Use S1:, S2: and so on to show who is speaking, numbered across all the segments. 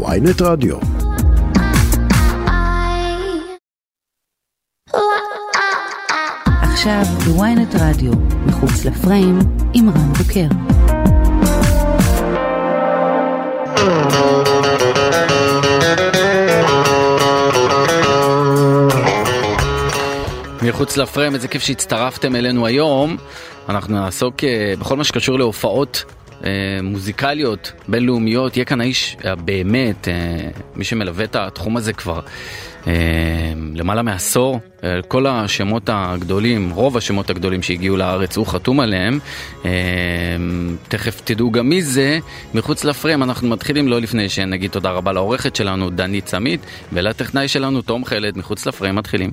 S1: ויינט רדיו.
S2: עכשיו בוויינט רדיו, מחוץ לפריים, עם רן בוקר.
S3: מחוץ לפריים, איזה כיף שהצטרפתם אלינו היום. אנחנו נעסוק אה, בכל מה שקשור להופעות מוזיקליות בינלאומיות. יהיה כאן האיש באמת, אה, מי שמלווה את התחום הזה כבר למעלה מעשור. כל השמות הגדולים, רוב השמות הגדולים שהגיעו לארץ, הוא חתום עליהם. תכף תדעו גם מי זה. מחוץ לפריים אנחנו מתחילים לא לפני שנגיד תודה רבה לעורכת שלנו, דנית סמית, ולטכנאי שלנו, תום חלד. מחוץ לפריים מתחילים.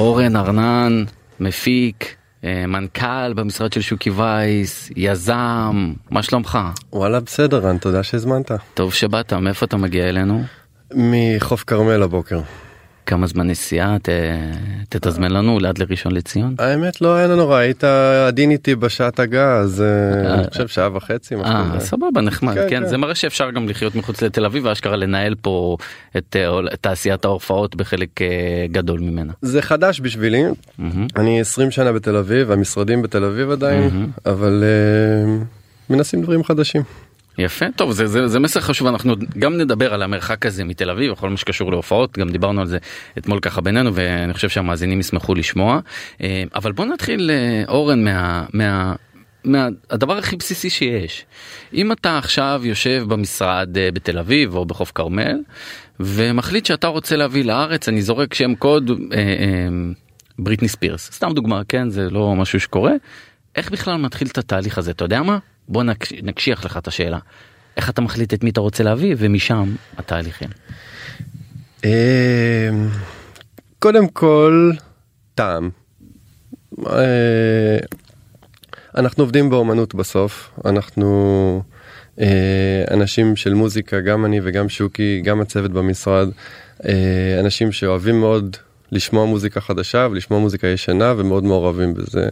S3: אורן ארנן, מפיק, אה, מנכ"ל במשרד של שוקי וייס, יזם, מה שלומך?
S4: וואלה בסדר רן, תודה שהזמנת.
S3: טוב שבאת, מאיפה אתה מגיע אלינו?
S4: מחוף כרמל הבוקר.
S3: כמה זמן נסיעה ת, תתזמן לנו ליד לראשון לציון?
S4: האמת לא היה לנו רע היית עדין איתי בשעת הגעה אז אה, אני חושב שעה וחצי.
S3: אה סבבה נחמד כן, כן, כן זה מראה שאפשר גם לחיות מחוץ לתל אביב ואשכרה לנהל פה את אה, תעשיית ההופעות בחלק אה, גדול ממנה.
S4: זה חדש בשבילי אני 20 שנה בתל אביב המשרדים בתל אביב עדיין אבל מנסים דברים חדשים.
S3: יפה. טוב זה, זה, זה מסר חשוב. אנחנו גם נדבר על המרחק הזה מתל אביב וכל מה שקשור להופעות. גם דיברנו על זה אתמול ככה בינינו ואני חושב שהמאזינים ישמחו לשמוע. אה, אבל בוא נתחיל אה, אורן מה, מה, מהדבר הכי בסיסי שיש. אם אתה עכשיו יושב במשרד אה, בתל אביב או בחוף כרמל ומחליט שאתה רוצה להביא לארץ אני זורק שם קוד אה, אה, בריטני ספירס. סתם דוגמה כן? זה לא משהו שקורה. איך בכלל מתחיל את התהליך הזה? אתה יודע מה בוא נקשיח לך את השאלה. איך אתה מחליט את מי אתה רוצה להביא ומשם התהליכים.
S4: אמ, קודם כל טעם. אה, אנחנו עובדים באומנות בסוף אנחנו אה, אנשים של מוזיקה גם אני וגם שוקי גם הצוות במשרד אה, אנשים שאוהבים מאוד לשמוע מוזיקה חדשה ולשמוע מוזיקה ישנה ומאוד מעורבים בזה.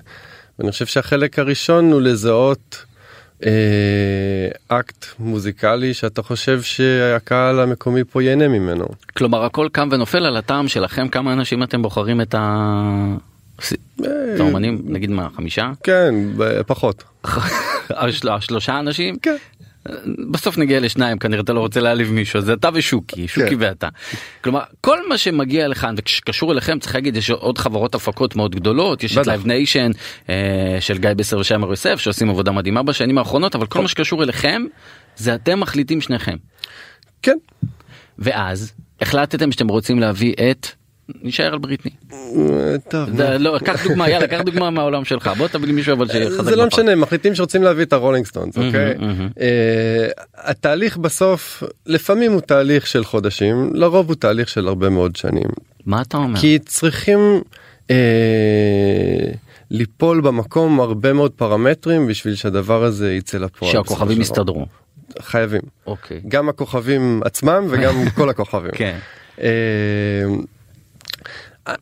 S4: ואני חושב שהחלק הראשון הוא לזהות אקט מוזיקלי שאתה חושב שהקהל המקומי פה ייהנה ממנו.
S3: כלומר הכל קם ונופל על הטעם שלכם כמה אנשים אתם בוחרים את ה... את האומנים נגיד מה חמישה?
S4: כן פחות.
S3: שלושה אנשים?
S4: כן.
S3: בסוף נגיע לשניים כנראה אתה לא רוצה להעליב מישהו זה אתה ושוקי שוקי כן. ואתה. כלומר כל מה שמגיע לכאן וקשור אליכם צריך להגיד יש עוד חברות הפקות מאוד גדולות יש את לייב ניישן אה, של גיא בסר ותמיר יוסף שעושים עבודה מדהימה בשנים האחרונות אבל כל מה שקשור אליכם זה אתם מחליטים שניכם.
S4: כן.
S3: ואז החלטתם שאתם רוצים להביא את נשאר על בריטני.
S4: טוב.
S3: לא, קח דוגמה, יאללה, קח דוגמה מהעולם שלך. בוא תביא מישהו אבל
S4: שחזק. זה לא משנה, מחליטים שרוצים להביא את הרולינג סטונס, אוקיי? אה, התהליך בסוף, לפעמים הוא תהליך של חודשים, לרוב הוא תהליך של הרבה מאוד שנים.
S3: מה אתה אומר?
S4: כי צריכים אה, ליפול במקום הרבה מאוד פרמטרים בשביל שהדבר הזה יצא לפועל.
S3: שהכוכבים יסתדרו.
S4: חייבים.
S3: אוקיי.
S4: גם הכוכבים עצמם וגם כל הכוכבים.
S3: כן.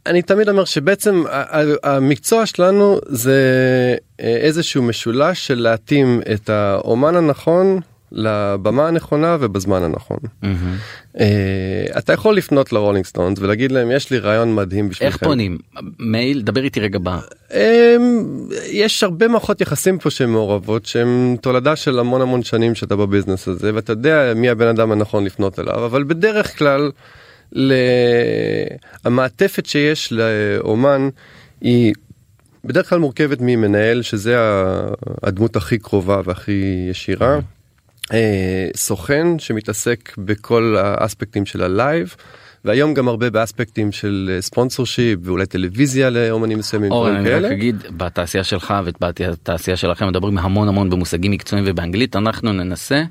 S4: אני תמיד אומר שבעצם המקצוע שלנו זה אה, איזשהו משולש של להתאים את האומן הנכון לבמה הנכונה ובזמן הנכון. Mm-hmm. אתה יכול לפנות לרולינג סטונס ולהגיד להם יש לי רעיון מדהים בשבילכם.
S3: איך פונים? מייל? דבר איתי רגע ב...
S4: יש הרבה מערכות יחסים פה שהן מעורבות שהן תולדה של המון המון שנים שאתה בביזנס הזה ואתה יודע מי הבן אדם הנכון לפנות אליו אבל בדרך כלל. המעטפת שיש לאומן היא בדרך כלל מורכבת ממנהל שזה הדמות הכי קרובה והכי ישירה. אה, סוכן שמתעסק בכל האספקטים של הלייב. והיום גם הרבה באספקטים של sponsorship ואולי טלוויזיה לאומנים מסוימים.
S3: אורן אני רק אגיד בתעשייה שלך ובתעשייה שלכם מדברים המון המון במושגים מקצועיים ובאנגלית אנחנו ננסה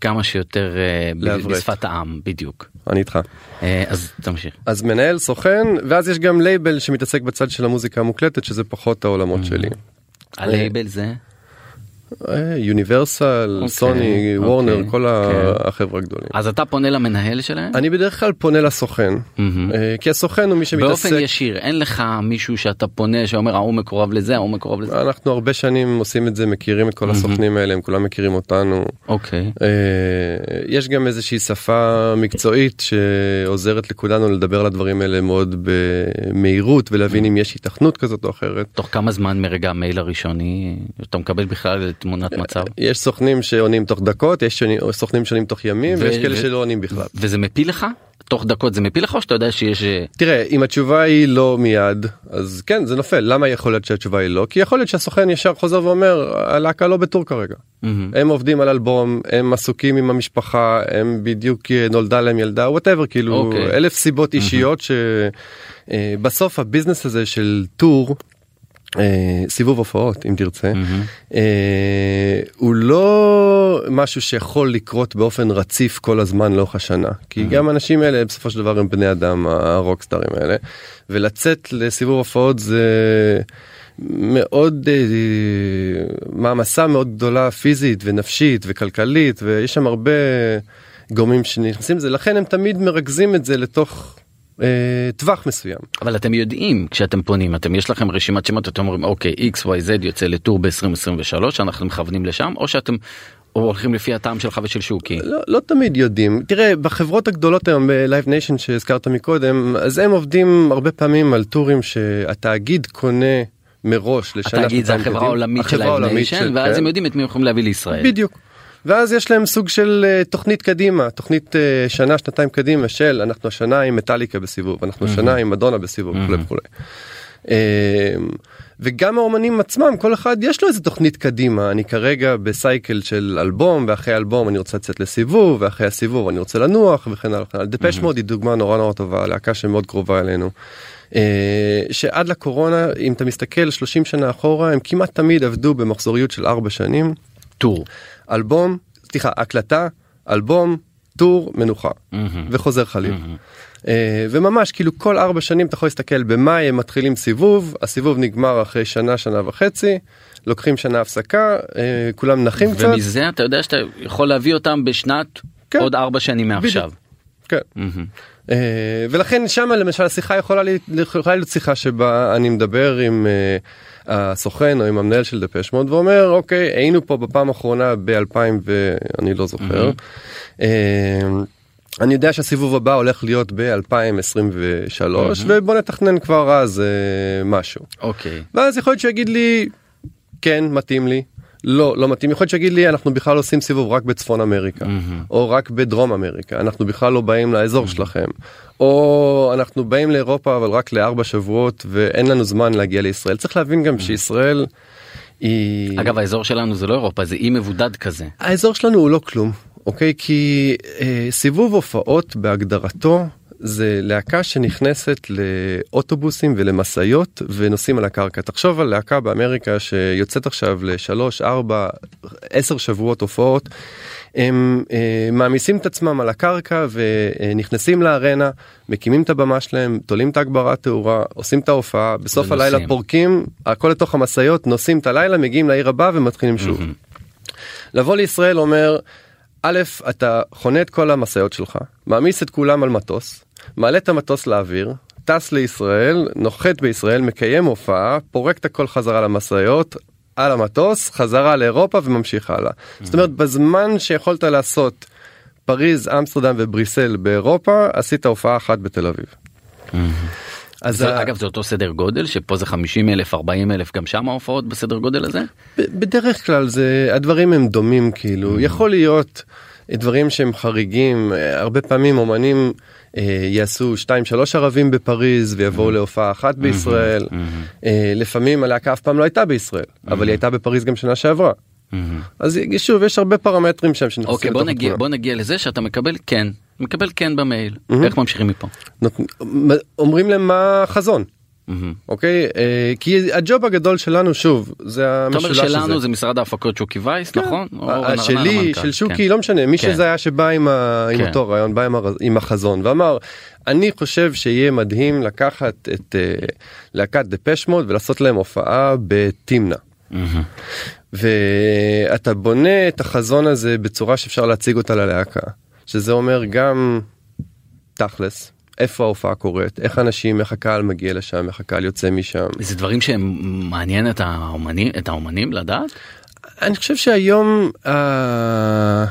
S3: כמה שיותר אה, בשפת העם בדיוק.
S4: אני איתך.
S3: אה, אז תמשיך.
S4: אז מנהל סוכן ואז יש גם לייבל שמתעסק בצד של המוזיקה המוקלטת שזה פחות העולמות mm. שלי.
S3: הלייבל זה?
S4: יוניברסל, סוני, וורנר, כל. החברה הגדולים.
S3: אז אתה פונה למנהל שלהם?
S4: אני בדרך כלל פונה לסוכן. אה, כי הסוכן הוא מי שמתעסק.
S3: באופן ישיר אין לך מישהו שאתה פונה שאומר ההוא מקורב לזה ההוא מקורב לזה
S4: אנחנו הרבה שנים עושים את זה, מכירים את כל הסוכנים האלה, הם כולם מכירים אותנו.
S3: אוקיי
S4: אה, יש גם איזושהי שפה מקצועית שעוזרת לכולנו לדבר על הדברים האלה מאוד במהירות ולהבין אם יש היתכנות כזאת או אחרת.
S3: תוך כמה זמן מרגע המייל הראשוני אתה מקבל בכלל תמונת מצב
S4: יש סוכנים שעונים תוך דקות, יש סוכנים שעונים תוך ימים, ויש כאלה שלא עונים בכלל.
S3: וזה מפיל לך תוך דקות זה מפיל לך או שאתה יודע שיש אה,
S4: תראה, אם התשובה היא לא מיד, אז כן, זה נופל. למה יכול להיות שהתשובה היא לא? כי יכול להיות שהסוכן ישר חוזר ואומר, הלהקה לא בטור כרגע. הם עובדים על אלבום, הם עסוקים עם המשפחה, הם בדיוק אה, נולדה להם ילדה, whatever, כאילו
S3: אוקיי.
S4: אלף סיבות אישיות שבסוף הביזנס הזה של tour, אה, סיבוב הופעות אם תרצה. אה, הוא לא משהו שיכול לקרות באופן רציף כל הזמן לאורך השנה כי גם האנשים האלה בסופו של דבר הם בני אדם הרוקסטרים האלה ולצאת לסיבוב הופעות זה מאוד אה, מעמסה מאוד גדולה פיזית ונפשית וכלכלית ויש שם הרבה גורמים שנכנסים לזה לכן הם תמיד מרכזים את זה לתוך אה, טווח מסוים.
S3: אבל אתם יודעים כשאתם פונים אתם יש לכם רשימת שמות אתם אומרים אוקיי xyz יוצא ל tour ב-2023 אנחנו מכוונים לשם או שאתם או הולכים לפי הטעם שלך ושל שוקי.
S4: לא, לא תמיד יודעים תראה בחברות הגדולות היום בלייב ניישן שהזכרת מקודם אז הם עובדים הרבה פעמים על טורים שהתאגיד קונה מראש לשנה
S3: התאגיד זה החברה. העולמית של ניישן
S4: של-
S3: ואז
S4: כן.
S3: הם יודעים את מי הם יכולים להביא לישראל.
S4: בדיוק. ואז יש להם סוג של אה, תוכנית קדימה תוכנית אה, שנה שנתיים קדימה של אנחנו השנה עם מטאליקה בסיבוב אנחנו השנה עם מדונה בסיבוב וכולי וכולי. אה, וגם האומנים עצמם כל אחד יש לו איזה תוכנית קדימה אני כרגע ב cycle של אלבום ואחרי אלבום אני רוצה לצאת לסיבוב ואחרי הסיבוב אני רוצה לנוח וכן הלאה. וכן הלאה. דפש מוד היא דוגמה נורא נורא טובה להקה שמאוד קרובה אלינו. אה, שעד לקורונה אם אתה מסתכל 30 שנה אחורה הם כמעט תמיד עבדו במחזוריות של 4 שנים
S3: טור.
S4: אלבום, סליחה, הקלטה, אלבום, טור, מנוחה,
S3: מהמם.
S4: וחוזר חלילה. אה, וממש כאילו כל ארבע שנים אתה יכול להסתכל במאי הם מתחילים סיבוב, הסיבוב נגמר אחרי שנה, שנה וחצי, לוקחים שנה הפסקה, אה, כולם נחים קצת.
S3: ומזה אתה יודע שאתה יכול להביא אותם בשנת
S4: כן.
S3: עוד ארבע שנים מעכשיו.
S4: כן.
S3: מהמם.
S4: אה, ולכן שם למשל השיחה יכולה להיות, שיחה שבה אני מדבר עם הסוכן או עם המנהל של דפש מוד ואומר אוקיי היינו פה בפעם האחרונה ב-2000 ואני לא זוכר. אה, אני יודע שהסיבוב הבא הולך להיות ב-2023 ובוא נתכנן כבר אז אה, משהו.
S3: אוקיי.
S4: ואז יכול להיות שיגיד לי כן מתאים לי לא לא מתאים. יכול להיות שיגיד לי אנחנו בכלל עושים סיבוב רק בצפון אמריקה או רק בדרום אמריקה אנחנו בכלל לא באים לאזור שלכם או אנחנו באים לאירופה אבל רק לארבע שבועות ואין לנו זמן להגיע לישראל. צריך להבין גם שישראל היא
S3: אגב האזור שלנו זה לא אירופה זה אי מבודד כזה.
S4: האזור שלנו הוא לא כלום אוקיי? כי אה, סיבוב הופעות בהגדרתו זה להקה שנכנסת לאוטובוסים ולמשאיות ונוסעים על הקרקע תחשוב על להקה באמריקה שיוצאת עכשיו לשלוש ארבע עשר שבועות הופעות. הם אה, מעמיסים את עצמם על הקרקע ונכנסים לארנה מקימים את הבמה שלהם תולים את הגברת תאורה עושים את ההופעה בסוף
S3: ונוסעים.
S4: הלילה פורקים הכל לתוך המשאיות נוסעים את הלילה מגיעים לעיר הבאה ומתחילים שוב. לבוא לישראל אומר א' אתה חונה את כל המשאיות שלך מעמיס את כולם על מטוס מעלה את המטוס לאוויר טס לישראל נוחת בישראל מקיים הופעה פורק את הכל חזרה למשאיות על המטוס חזרה לאירופה וממשיך הלאה. זאת אומרת בזמן שיכולת לעשות פריז אמסטרדם ובריסל באירופה עשית הופעה אחת בתל אביב. אז
S3: זה,
S4: ה-
S3: אגב זה אותו סדר גודל שפה זה 50 אלף 40 אלף גם שם ההופעות בסדר גודל הזה.
S4: ב- בדרך כלל זה הדברים הם דומים כאילו. יכול להיות דברים שהם חריגים אה, הרבה פעמים אומנים יעשו 2-3 ערבים בפריז ויבואו להופעה אחת בישראל. אה, לפעמים הלהקה אף פעם לא הייתה בישראל אבל היא הייתה בפריז גם שנה שעברה. אז שוב יש הרבה פרמטרים שם שנכנסים
S3: אוקיי בוא
S4: לתוך
S3: נגיע. בוא נגיע לזה שאתה מקבל כן. מקבל כן במייל. איך ממשיכים מפה.
S4: אומרים להם מה החזון. אוקיי אה, כי הג'וב הגדול שלנו שוב זה המשולש הזה.
S3: שלנו זה משרד ההפקות שוקי וייס נכון?
S4: ה-
S3: רננה
S4: שלי
S3: המנכ"ל,
S4: של שוקי
S3: כן.
S4: לא משנה מי
S3: כן.
S4: שזה היה שבא עם,
S3: כן.
S4: אותו רעיון בא עם, החזון ואמר אני חושב שיהיה מדהים לקחת את uh, להקת דפש מוד ולעשות להם הופעה בתמנע.
S3: מהמם.
S4: ואתה בונה את החזון הזה בצורה שאפשר להציג אותה ללהקה, שזה אומר גם תכלס, איפה ההופעה קורית, איך אנשים, איך הקהל מגיע לשם, איך הקהל יוצא משם.
S3: זה דברים שהם מעניין את האומנים, את האומנים לדעת?
S4: אני חושב שהיום אה,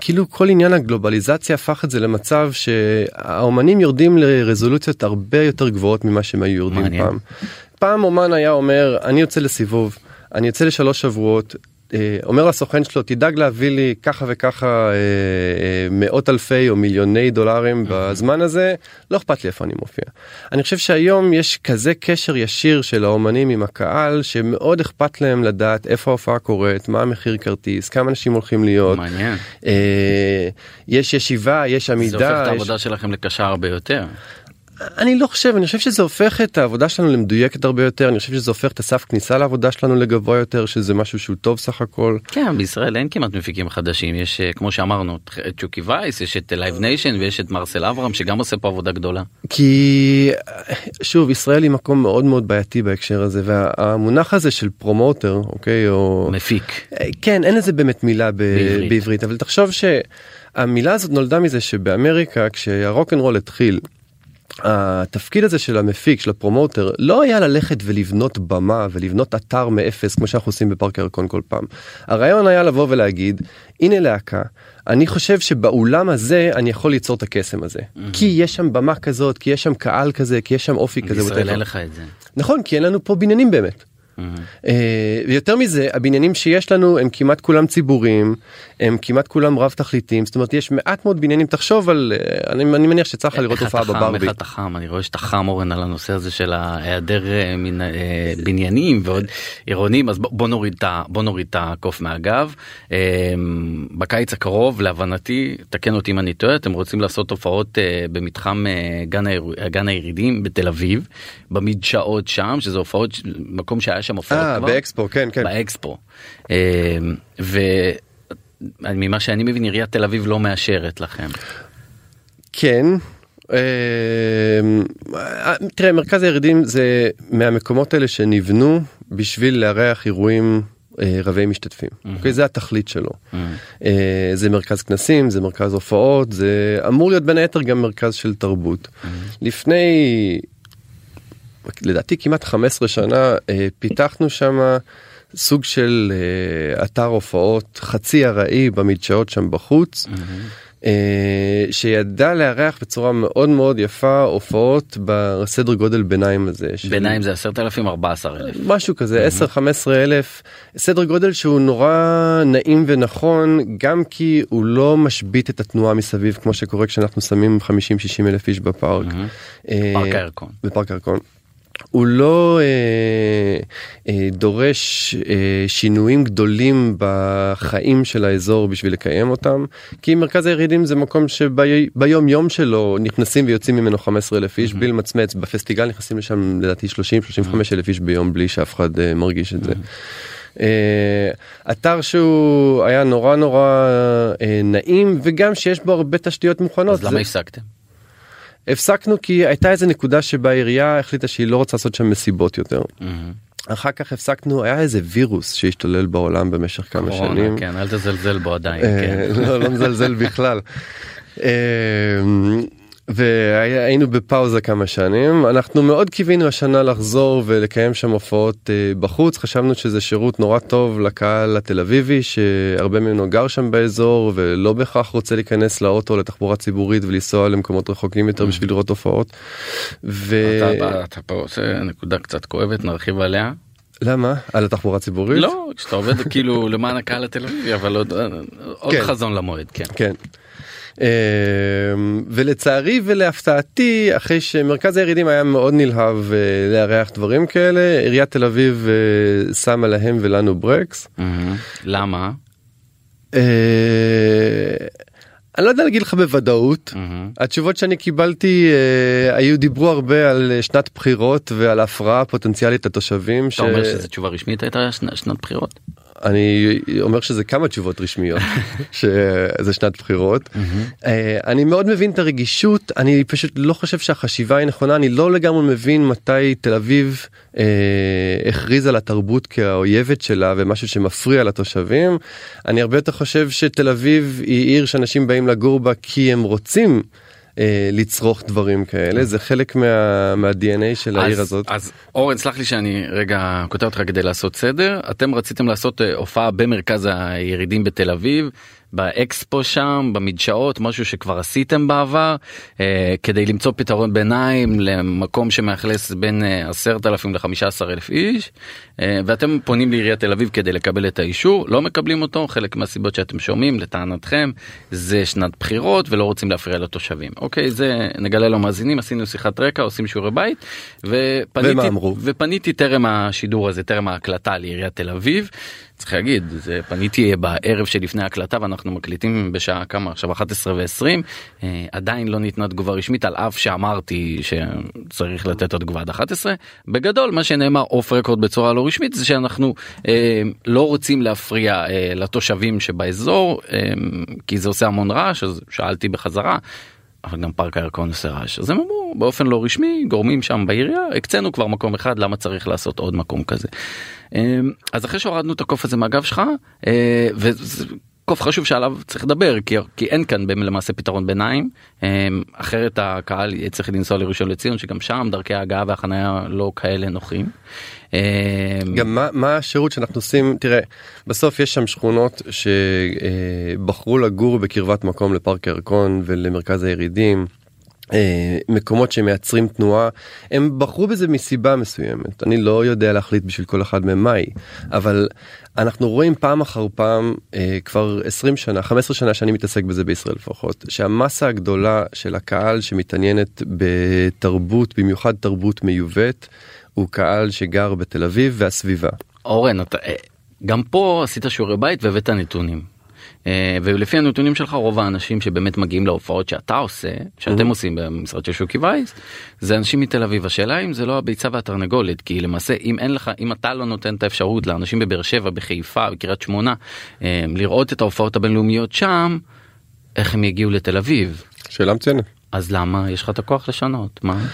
S4: כאילו כל עניין הגלובליזציה הפך את זה למצב שהאומנים יורדים לרזולוציות הרבה יותר גבוהות ממה שהם היו יורדים
S3: מעניין.
S4: פעם. פעם אומן היה אומר אני יוצא לסיבוב אני יוצא לשלוש שבועות. אה, אומר לסוכן שלו תדאג להביא לי ככה וככה אה, אה, מאות אלפי או מיליוני דולרים בזמן הזה לא אכפת לי איפה אני מופיע. אני חושב שהיום יש כזה קשר ישיר של האומנים עם הקהל שמאוד אכפת להם לדעת איפה ההופעה קורית מה המחיר כרטיס כמה אנשים הולכים להיות
S3: מעניין.
S4: יש ישיבה יש
S3: זה הופך
S4: מידה
S3: את. העבודה שלכם לקשה הרבה יותר.
S4: אני לא חושב אני חושב שזה הופך את העבודה שלנו למדויקת הרבה יותר אני חושב שזה הופך את הסף כניסה לעבודה שלנו לגבוה יותר שזה משהו שהוא טוב סך הכל.
S3: כן בישראל אין כמעט מפיקים חדשים יש אה, כמו שאמרנו את שוקי וייס יש את לייב ניישן ויש את מרסל אברהם שגם עושה פה עבודה גדולה.
S4: כי שוב ישראל היא מקום מאוד מאוד בעייתי בהקשר הזה והמונח הזה של promoter אוקיי או
S3: מפיק.
S4: כן אין לזה באמת מילה ב-
S3: בעברית.
S4: בעברית אבל תחשוב שהמילה הזאת נולדה מזה שבאמריקה כשהרוקנרול התחיל. התפקיד הזה של המפיק של הפרומוטר לא היה ללכת ולבנות במה ולבנות אתר מאפס כמו שאנחנו עושים בפארק הירקון כל פעם. הרעיון היה לבוא ולהגיד הנה להקה אני חושב שבאולם הזה אני יכול ליצור את הקסם הזה כי יש שם במה כזאת כי יש שם קהל כזה כי יש שם אופי כזה.
S3: בישראל. אין לך את זה.
S4: נכון כי אין לנו פה בניינים באמת. אה, ויותר מזה הבניינים שיש לנו הם כמעט כולם ציבוריים הם כמעט כולם רב תכליתיים זאת אומרת יש מעט מאוד בניינים תחשוב על אה, אני, אני מניח שצריך לראות הופעה בברבי.
S3: איך אתה חם אני רואה שאתה חם אורן על הנושא הזה של ההיעדר אה, מן- בניינים ועוד עירונים אז בוא- נוריד את בוא נוריד את הקוף מהגב. בקיץ הקרוב להבנתי תקן אותי אם אני טועה אתם רוצים לעשות הופעות במתחם גן העיר- גן הירידים בתל אביב במדשאות שם שזה הופעות מקום שהיה שם הופעות
S4: אה,
S3: כבר.
S4: באקספו כן כן.
S3: באקספו. אה, וממה שאני מבין עיריית תל אביב לא מאשרת לכם.
S4: כן. אה, תראה מרכז הירידים זה מהמקומות האלה שנבנו בשביל לארח אירועים אה, רבי משתתפים. אוקיי, זה התכלית שלו. אה, זה מרכז כנסים זה מרכז הופעות זה אמור להיות בין היתר גם מרכז של תרבות. לפני לדעתי כמעט 15 שנה אה, פיתחנו שם סוג של אה, אתר הופעות חצי ארעי במדשאות שם בחוץ. אה, שידע לארח בצורה מאוד מאוד יפה הופעות בסדר גודל ביניים הזה. של-
S3: ביניים זה 10,000 14,000.
S4: משהו כזה 10-15 אלף סדר גודל שהוא נורא נעים ונכון גם כי הוא לא משבית את התנועה מסביב כמו שקורה כשאנחנו שמים 50-60 אלף איש בפארק. אה,
S3: פארק הירקון.
S4: בפארק הירקון. הוא לא אה, אה, דורש אה, שינויים גדולים בחיים של האזור בשביל לקיים אותם כי מרכז הירידים זה מקום שביום יום שלו נכנסים ויוצאים ממנו 15 אלף איש בלי למצמץ בפסטיגל נכנסים לשם לדעתי 30 35 אלף איש ביום בלי שאף אחד אה, מרגיש את זה. אה, אתר שהוא היה נורא נורא אה, נעים וגם שיש בו הרבה תשתיות מוכנות.
S3: אז למה
S4: זה-
S3: הפסקתם?
S4: הפסקנו כי הייתה איזה נקודה שבה העירייה החליטה שהיא לא רוצה לעשות שם מסיבות יותר. אחר כך הפסקנו היה איזה וירוס שהשתולל בעולם במשך כמה שנים.
S3: כן, אל תזלזל בו עדיין.
S4: אה,
S3: כן.
S4: לא, לא מזלזל בכלל. אה, והיינו בפאוזה כמה שנים אנחנו מאוד קיווינו השנה לחזור ולקיים שם הופעות אה, בחוץ חשבנו שזה שירות נורא טוב לקהל התל אביבי שהרבה ממנו גר שם באזור ולא בהכרח רוצה להיכנס לאוטו לתחבורה ציבורית ולנסוע למקומות רחוקים יותר בשביל לראות הופעות. ו...
S3: אתה- אתה פה עושה נקודה קצת כואבת נרחיב עליה.
S4: למה? על התחבורה הציבורית?
S3: לא, כשאתה עובד כאילו למען הקהל התל אביבי אבל עוד עוד
S4: כן.
S3: חזון למועד כן.
S4: כן. אמ, ולצערי ולהפתעתי אחרי שמרכז הירידים היה מאוד נלהב אה, לארח דברים כאלה עיריית תל אביב אה, שמה להם ולנו ברקס.
S3: למה?
S4: אה, אני לא יודע להגיד לך בוודאות
S3: מהמם.
S4: התשובות שאני קיבלתי אה, היו דיברו הרבה על שנת בחירות ועל הפרעה פוטנציאלית לתושבים.
S3: אתה אומר שזו תשובה רשמית הייתה שנת בחירות?
S4: אני אומר שזה כמה תשובות רשמיות שזה שנת בחירות. אה, אני מאוד מבין את הרגישות אני פשוט לא חושב שהחשיבה היא נכונה אני לא לגמרי מבין מתי תל אביב אה, הכריזה על התרבות כאויבת שלה ומשהו שמפריע לתושבים. אני הרבה יותר חושב שתל אביב היא עיר שאנשים באים לגור בה כי הם רוצים. אה, לצרוך דברים כאלה. זה חלק מה, מה-DNA של
S3: אז,
S4: העיר הזאת.
S3: אז אורן סלח לי שאני רגע כותב אותך כדי לעשות סדר. אתם רציתם לעשות אה, הופעה במרכז הירידים בתל אביב באקספו שם במדשאות משהו שכבר עשיתם בעבר אה, כדי למצוא פתרון ביניים למקום שמאכלס בין אה, 10,000 ל-15,000 איש אה, ואתם פונים לעיריית תל אביב כדי לקבל את האישור לא מקבלים אותו חלק מהסיבות שאתם שומעים לטענתכם זה שנת בחירות ולא רוצים להפריע לתושבים אוקיי זה נגלה למאזינים עשינו שיחת רקע עושים שיעורי בית ופניתי? ופניתי טרם השידור הזה טרם ההקלטה לעיריית תל אביב. צריך להגיד זה פניתי בערב שלפני ההקלטה ואנחנו מקליטים בשעה כמה עכשיו 11 ו-20 אה, עדיין לא ניתנה תגובה רשמית על אף שאמרתי שצריך לתת את התגובה עד 11 בגדול מה שנאמר אוף רקורד בצורה לא רשמית זה שאנחנו אה, לא רוצים להפריע אה, לתושבים שבאזור אה, כי זה עושה המון רעש אז שאלתי בחזרה. אבל גם פארק הירקון עושה רעש אז הם אמרו באופן לא רשמי גורמים שם בעירייה הקצינו כבר מקום אחד למה צריך לעשות עוד מקום כזה. אמ, אז אחרי שהורדנו את הקוף הזה מהגב שלך אה, וזה קוף חשוב שעליו צריך לדבר כי, כי אין כאן למעשה פתרון ביניים אמ, אחרת הקהל צריך לנסוע לראשון לציון שגם שם דרכי ההגעה והחניה לא כאלה נוחים. אמ,
S4: גם מה, מה השירות שאנחנו עושים תראה בסוף יש שם שכונות שבחרו לגור בקרבת מקום לפארק ירקון ולמרכז הירידים. אה, מקומות שמייצרים תנועה הם בחרו בזה מסיבה מסוימת אני לא יודע להחליט בשביל כל אחד מהם מהי אבל אנחנו רואים פעם אחר פעם אה, כבר 20 שנה 15 שנה שאני מתעסק בזה בישראל לפחות שהמסה הגדולה של הקהל שמתעניינת בתרבות במיוחד תרבות מיובאת הוא קהל שגר בתל אביב והסביבה.
S3: אורן אתה אה, גם פה עשית שיעורי בית והבאת נתונים. אה, ולפי הנתונים שלך רוב האנשים שבאמת מגיעים להופעות שאתה עושה שאתם
S4: Mhm.
S3: עושים במשרד של שוקי וייס זה אנשים מתל אביב השאלה אם זה לא הביצה והתרנגולת כי למעשה אם אין לך אם אתה לא נותן את האפשרות לאנשים בבאר שבע בחיפה בקריית שמונה אה, לראות את ההופעות הבינלאומיות שם איך הם יגיעו לתל אביב
S4: שאלה מצוינת.
S3: אז למה יש לך את הכוח לשנות מה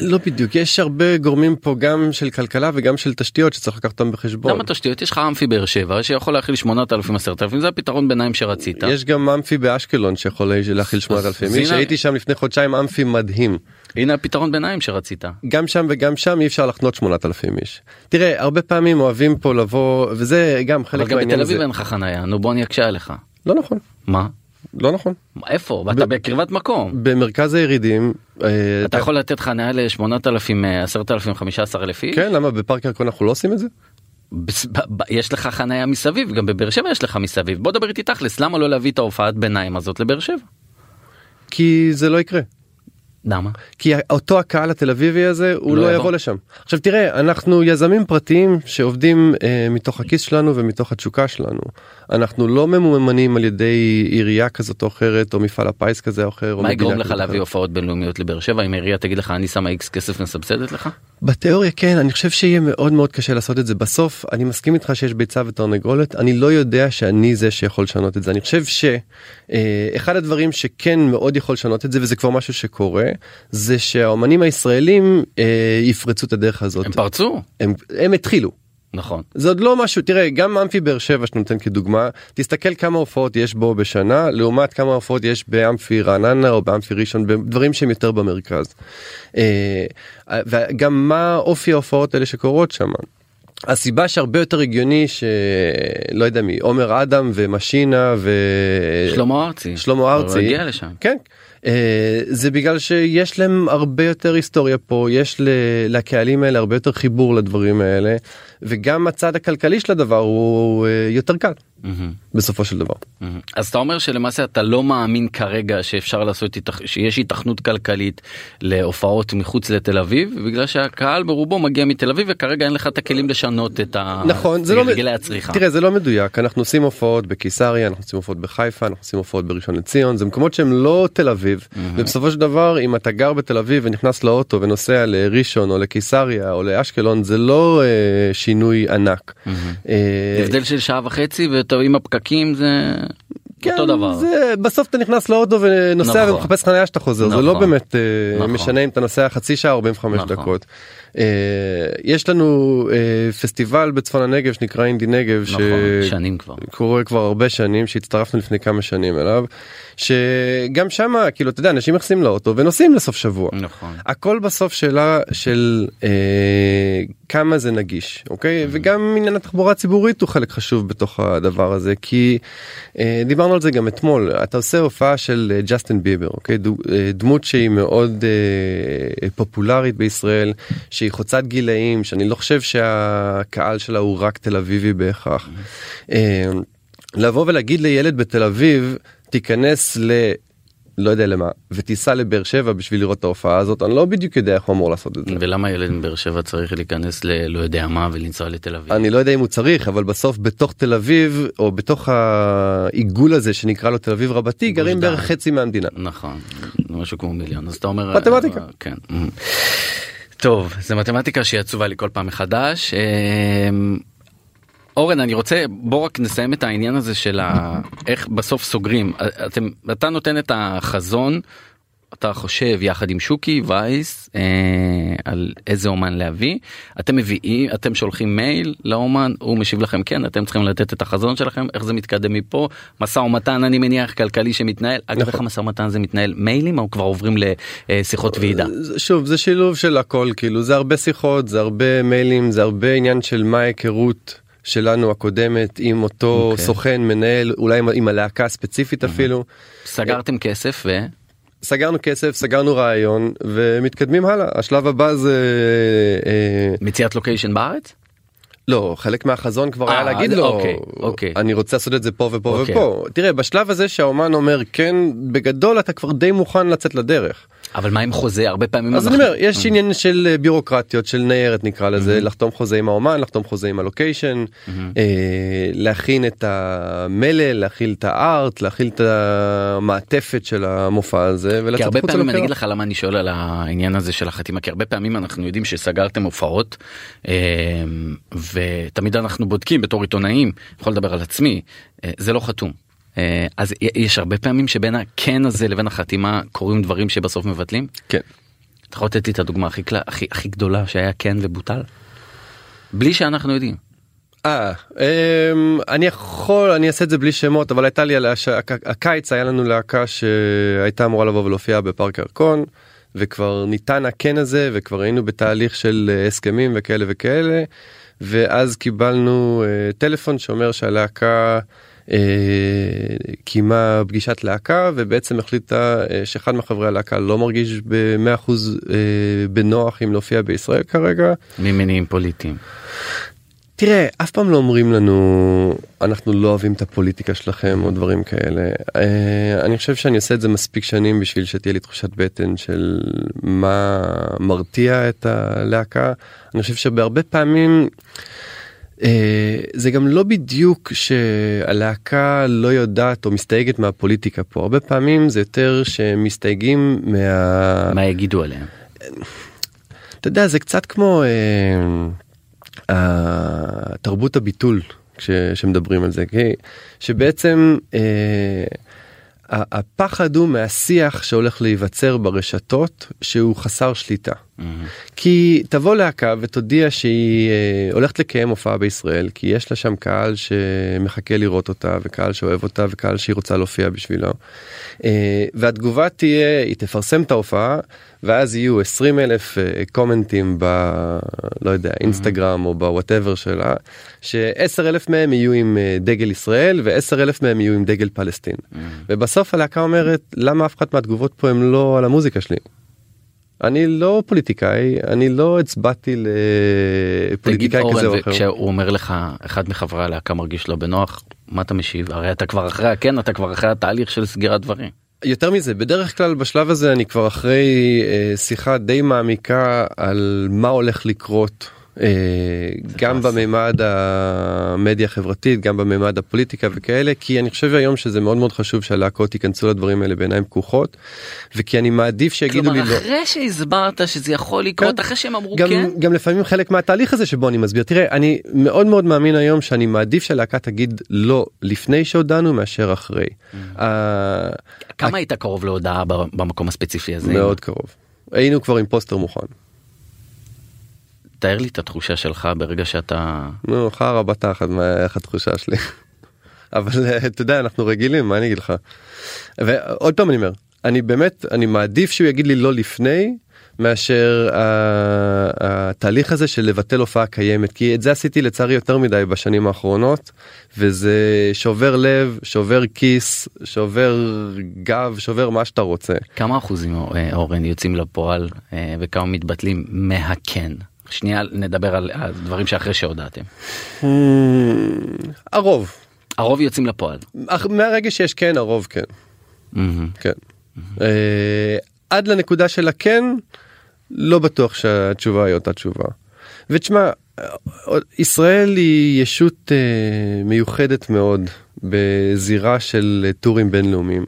S4: לא בדיוק יש הרבה גורמים פה גם של כלכלה וגם של תשתיות שצריך לקחת אותם בחשבון.
S3: גם התשתיות יש לך אמפי באר שבע שיכול להכיל 8,000 10,000 זה הפתרון ביניים שרצית.
S4: יש גם אמפי באשקלון שיכול להכיל 8,000
S3: אז
S4: איש הייתי שם לפני חודשיים אמפי מדהים
S3: הנה הפתרון ביניים שרצית.
S4: גם שם וגם שם אי אפשר לחנות 8,000 איש. תראה הרבה פעמים אוהבים פה לבוא וזה גם
S3: אבל
S4: חלק
S3: גם
S4: מהעניין
S3: בתל אביב
S4: הזה.
S3: אין לך חניה נו בוא אני אקשה עליך.
S4: לא נכון
S3: מה?
S4: לא נכון
S3: איפה? ואתה בקרבת מקום.
S4: במרכז הירידים אה,
S3: אתה יכול לתת חניה ל-8,000, 10,000, 15,000 איש?
S4: כן למה בפארק ירקון אנחנו לא עושים את זה?
S3: יש לך חניה מסביב גם בבאר שבע יש לך מסביב בוא דבר איתי תכלס למה לא להביא את ההופעת ביניים הזאת לבאר שבע?
S4: כי זה לא יקרה.
S3: למה?
S4: כי אותו הקהל התל אביבי הזה הוא
S3: לא
S4: לא.
S3: יבוא
S4: לשם. עכשיו תראה אנחנו יזמים פרטיים שעובדים אה, מתוך הכיס שלנו ומתוך התשוקה שלנו. אנחנו לא ממומנים על ידי עירייה כזאת או אחרת או מפעל הפיס כזה או אחר.
S3: מה יגרום לך להביא. הופעות בינלאומיות לבאר שבע אם העירייה תגיד לך אני שמה איקס כסף מסבסדת לך?
S4: בתיאוריה כן אני חושב שיהיה מאוד מאוד קשה לעשות את זה בסוף אני מסכים איתך שיש ביצה ותרנגולת אני לא יודע שאני זה שיכול לשנות את זה אני חושב שאחד הדברים שכן מאוד יכול לשנות את זה וזה כבר משהו שקורה זה שהאומנים הישראלים אה, יפרצו את הדרך הזאת
S3: הם פרצו?
S4: הם, הם התחילו
S3: נכון.
S4: זה עוד לא משהו תראה גם אמפי באר שבע שאתה נותן כדוגמה תסתכל כמה הופעות יש בו בשנה לעומת כמה הופעות יש באמפי רעננה או באמפי ראשון בדברים שהם יותר במרכז. אה, וגם מה אופי ההופעות האלה שקורות שם. הסיבה שהרבה יותר הגיוני שלא יודע מי עומר אדם ומשינה ו...
S3: שלמה ארצי.
S4: שלמה ארצי.
S3: הגיע לשם.
S4: כן. אה, זה בגלל שיש להם הרבה יותר היסטוריה פה יש לקהלים האלה הרבה יותר חיבור לדברים האלה וגם הצד הכלכלי של הדבר הוא אה, יותר קל
S3: מהמם.
S4: בסופו של דבר.
S3: מהמם. אז אתה אומר שלמעשה אתה לא מאמין כרגע שאפשר לעשות שיש היתכנות כלכלית להופעות מחוץ לתל אביב בגלל שהקהל ברובו מגיע מתל אביב וכרגע אין לך את הכלים לשנות את
S4: נכון זה לא
S3: הרגלי הצריכה.
S4: תראה זה לא מדויק אנחנו עושים הופעות בקיסריה אנחנו עושים הופעות בחיפה אנחנו עושים הופעות בראשון לציון זה מקומות שהם לא תל אביב ובסופו של דבר אם אתה גר בתל אביב ונכנס לאוטו ונוסע לראשון או לקיסריה או לאשקלון זה לא אה, שינוי ענק. אה,
S3: הבדל של שעה וחצי ועם הפקקים זה
S4: כן,
S3: אותו דבר.
S4: זה, בסוף אתה נכנס לאוטו ונוסע
S3: נכון.
S4: ומחפש חניה שאתה חוזר זה לא
S3: נכון.
S4: באמת אה,
S3: נכון.
S4: משנה אם אתה נוסע חצי שעה או 45
S3: נכון.
S4: דקות. אה, יש לנו אה, פסטיבל בצפון הנגב שנקרא אינדי נגב
S3: נכון, שנים כבר.
S4: קורה כבר הרבה שנים שהצטרפנו לפני כמה שנים אליו שגם שמה כאילו אתה יודע אנשים נכנסים לאוטו ונוסעים לסוף שבוע.
S3: נכון.
S4: הכל בסוף שאלה של אה, כמה זה נגיש אוקיי וגם עניין התחבורה הציבורית הוא חלק חשוב בתוך הדבר הזה כי אה, דיברנו על זה גם אתמול אתה עושה הופעה של אה, ג'סטין ביבר אוקיי אה, דמות שהיא מאוד אה, פופולרית בישראל שהיא חוצת גילאים שאני לא חושב שהקהל שלה הוא רק תל אביבי בהכרח. אה, לבוא ולהגיד לילד בתל אביב תיכנס ל... לא יודע למה ותיסע לבאר שבע בשביל לראות את ההופעה הזאת אני לא בדיוק יודע איך הוא אמור לעשות את זה.
S3: ולמה ילד מבאר שבע צריך להיכנס ללא יודע מה ולנסוע לתל אביב?
S4: אני לא יודע אם הוא צריך אבל בסוף בתוך תל אביב או בתוך העיגול הזה שנקרא לו תל אביב רבתי גרים. בערך חצי מהמדינה.
S3: נכון, משהו כמו מיליון, אז אתה אומר...
S4: מתמטיקה.
S3: אה, כן. טוב, זה מתמטיקה שהיא עצובה לי כל פעם מחדש. אה, אורן, אני רוצה, בוא רק נסיים את העניין הזה של ה... איך בסוף סוגרים. אתם, אתה נותן את החזון, אתה חושב יחד עם שוקי וייס אה, על איזה אומן להביא, אתם מביאים, אתם שולחים מייל לאומן, הוא משיב לכם כן, אתם צריכים לתת את החזון שלכם, איך זה מתקדם מפה, משא ומתן אני מניח כלכלי שמתנהל, אגב
S4: נכון.
S3: איך המשא ומתן זה מתנהל מיילים או כבר עוברים לשיחות ועידה?
S4: זה- שוב זה שילוב של הכל כאילו זה הרבה שיחות זה הרבה מיילים זה הרבה עניין של מה ההיכרות שלנו הקודמת עם אותו
S3: אוקיי.
S4: סוכן מנהל אולי עם, עם הלהקה הספציפית אפילו.
S3: סגרתם כסף ו...
S4: סגרנו כסף סגרנו רעיון ומתקדמים הלאה השלב הבא זה אה,
S3: מציאת לוקיישן בארץ?
S4: לא חלק מהחזון כבר
S3: אה,
S4: היה להגיד
S3: אז
S4: לו
S3: אוקיי, אוקיי.
S4: אני רוצה לעשות את זה פה ופה
S3: אוקיי.
S4: ופה תראה בשלב הזה שהאומן אומר כן בגדול אתה כבר די מוכן לצאת לדרך.
S3: אבל מה עם חוזה הרבה פעמים
S4: אז אני אומר יש עניין של אה, בירוקרטיות של ניירת נקרא לזה לחתום חוזה עם האומן לחתום חוזה עם הלוקיישן אה, להכין את המלל להכיל את הארט להכיל את המעטפת של המופע הזה
S3: כי
S4: ולצאת
S3: הרבה פעמים אני. אגיד לך למה אני שואל על העניין הזה של החתימה כי הרבה פעמים אנחנו יודעים שסגרתם הופעות אה, ותמיד אנחנו בודקים בתור עיתונאים יכול לדבר על עצמי אה, זה לא חתום. אה, אז יש הרבה פעמים שבין הכן הזה לבין החתימה קורים דברים שבסוף מבטלים.
S4: כן.
S3: אתה יכול לתת לי את הדוגמה הכי קלה- הכי הכי גדולה שהיה כן ובוטל? בלי שאנחנו יודעים.
S4: אה, אמ, אני יכול אני אעשה את זה בלי שמות אבל הייתה לי הקיץ היה לנו להקה שהייתה אמורה לבוא ולהופיע בפארק הירקון וכבר ניתן הקן הזה וכבר היינו בתהליך של אה, הסכמים וכאלה וכאלה ואז קיבלנו אה, טלפון שאומר שהלהקה קיימה פגישת להקה ובעצם החליטה אה, שאחד מחברי הלהקה לא מרגיש ב-100% אה, בנוח עם להופיע בישראל כרגע.
S3: ממניעים פוליטיים.
S4: תראה אף פעם לא אומרים לנו אנחנו לא אוהבים את הפוליטיקה שלכם או דברים כאלה אה, אני חושב שאני עושה את זה מספיק שנים בשביל שתהיה לי תחושת בטן של מה מרתיע את הלהקה אני חושב שבהרבה פעמים. אה, זה גם לא בדיוק שהלהקה לא יודעת או מסתייגת מהפוליטיקה פה הרבה פעמים זה יותר שמסתייגים מה...
S3: מה יגידו עליהם?
S4: אתה יודע זה קצת כמו אה, תרבות הביטול כש, שמדברים על זה כי, שבעצם אה, הפחד הוא מהשיח שהולך להיווצר ברשתות שהוא חסר שליטה. כי תבוא להקה ותודיע שהיא אה, הולכת לקיים הופעה בישראל כי יש לה שם קהל שמחכה לראות אותה וקהל שאוהב אותה וקהל שהיא רוצה להופיע בשבילו. אה, והתגובה תהיה היא תפרסם את ההופעה ואז יהיו 20 אלף אה, קומנטים ב... לא יודע אינסטגרם או בוואטאבר שלה ש-10 אלף מהם יהיו עם אה, דגל ישראל ו-10 אלף מהם יהיו עם דגל פלסטין. ובסוף הלהקה אומרת למה אף אחת מהתגובות פה הם לא על המוזיקה שלי. אני לא פוליטיקאי אני לא הצבעתי
S3: תגיד
S4: לפוליטיקאי כזה או
S3: אורן,
S4: אחר.
S3: וכשהוא אומר לך אחד מחברי הלהקה מרגיש לא בנוח, מה אתה משיב? הרי אתה כבר אחרי הכן, אתה כבר אחרי התהליך של סגירת דברים.
S4: יותר מזה בדרך כלל בשלב הזה אני כבר אחרי אה, שיחה די מעמיקה על מה הולך לקרות גם בממד המדיה החברתית גם בממד הפוליטיקה וכאלה כי אני חושב היום שזה מאוד מאוד חשוב שהלהקות ייכנסו לדברים האלה בעיניים פקוחות וכי אני מעדיף שיגידו לי
S3: כלומר
S4: לא.
S3: אחרי שהסברת שזה יכול לקרות
S4: כן.
S3: אחרי שהם אמרו
S4: גם,
S3: כן.
S4: גם לפעמים חלק מהתהליך הזה שבו אני מסביר תראה אני מאוד מאוד מאמין היום שאני מעדיף שהלהקה תגיד לא לפני שהודענו מאשר אחרי.
S3: Mm.
S4: אה,
S3: כמה היית קרוב להודעה במקום הספציפי הזה?
S4: מאוד קרוב. היינו כבר עם פוסטר מוכן.
S3: תאר לי את התחושה שלך ברגע שאתה
S4: נו חרא בתחת מה איך התחושה שלי. אבל אה, אתה יודע אנחנו רגילים מה אני אגיד לך. ועוד פעם אני אומר אני באמת אני מעדיף שהוא יגיד לי לא לפני מאשר uh, התהליך הזה של לבטל הופעה קיימת כי את זה עשיתי לצערי יותר מדי בשנים האחרונות וזה שובר לב שובר כיס שובר גב שובר מה שאתה רוצה.
S3: כמה אחוזים אה, אורן יוצאים לפועל אה, וכמה מתבטלים מהכן? שנייה נדבר על הדברים שאחרי שהודעתם.
S4: Hmm, הרוב
S3: הרוב יוצאים לפועל.
S4: אך מהרגע שיש כן הרוב כן. כן. אה, עד לנקודה של הכן לא בטוח שהתשובה היא אותה תשובה. ותשמע אה, ישראל היא ישות אה, מיוחדת מאוד בזירה של אה, טורים בינלאומיים.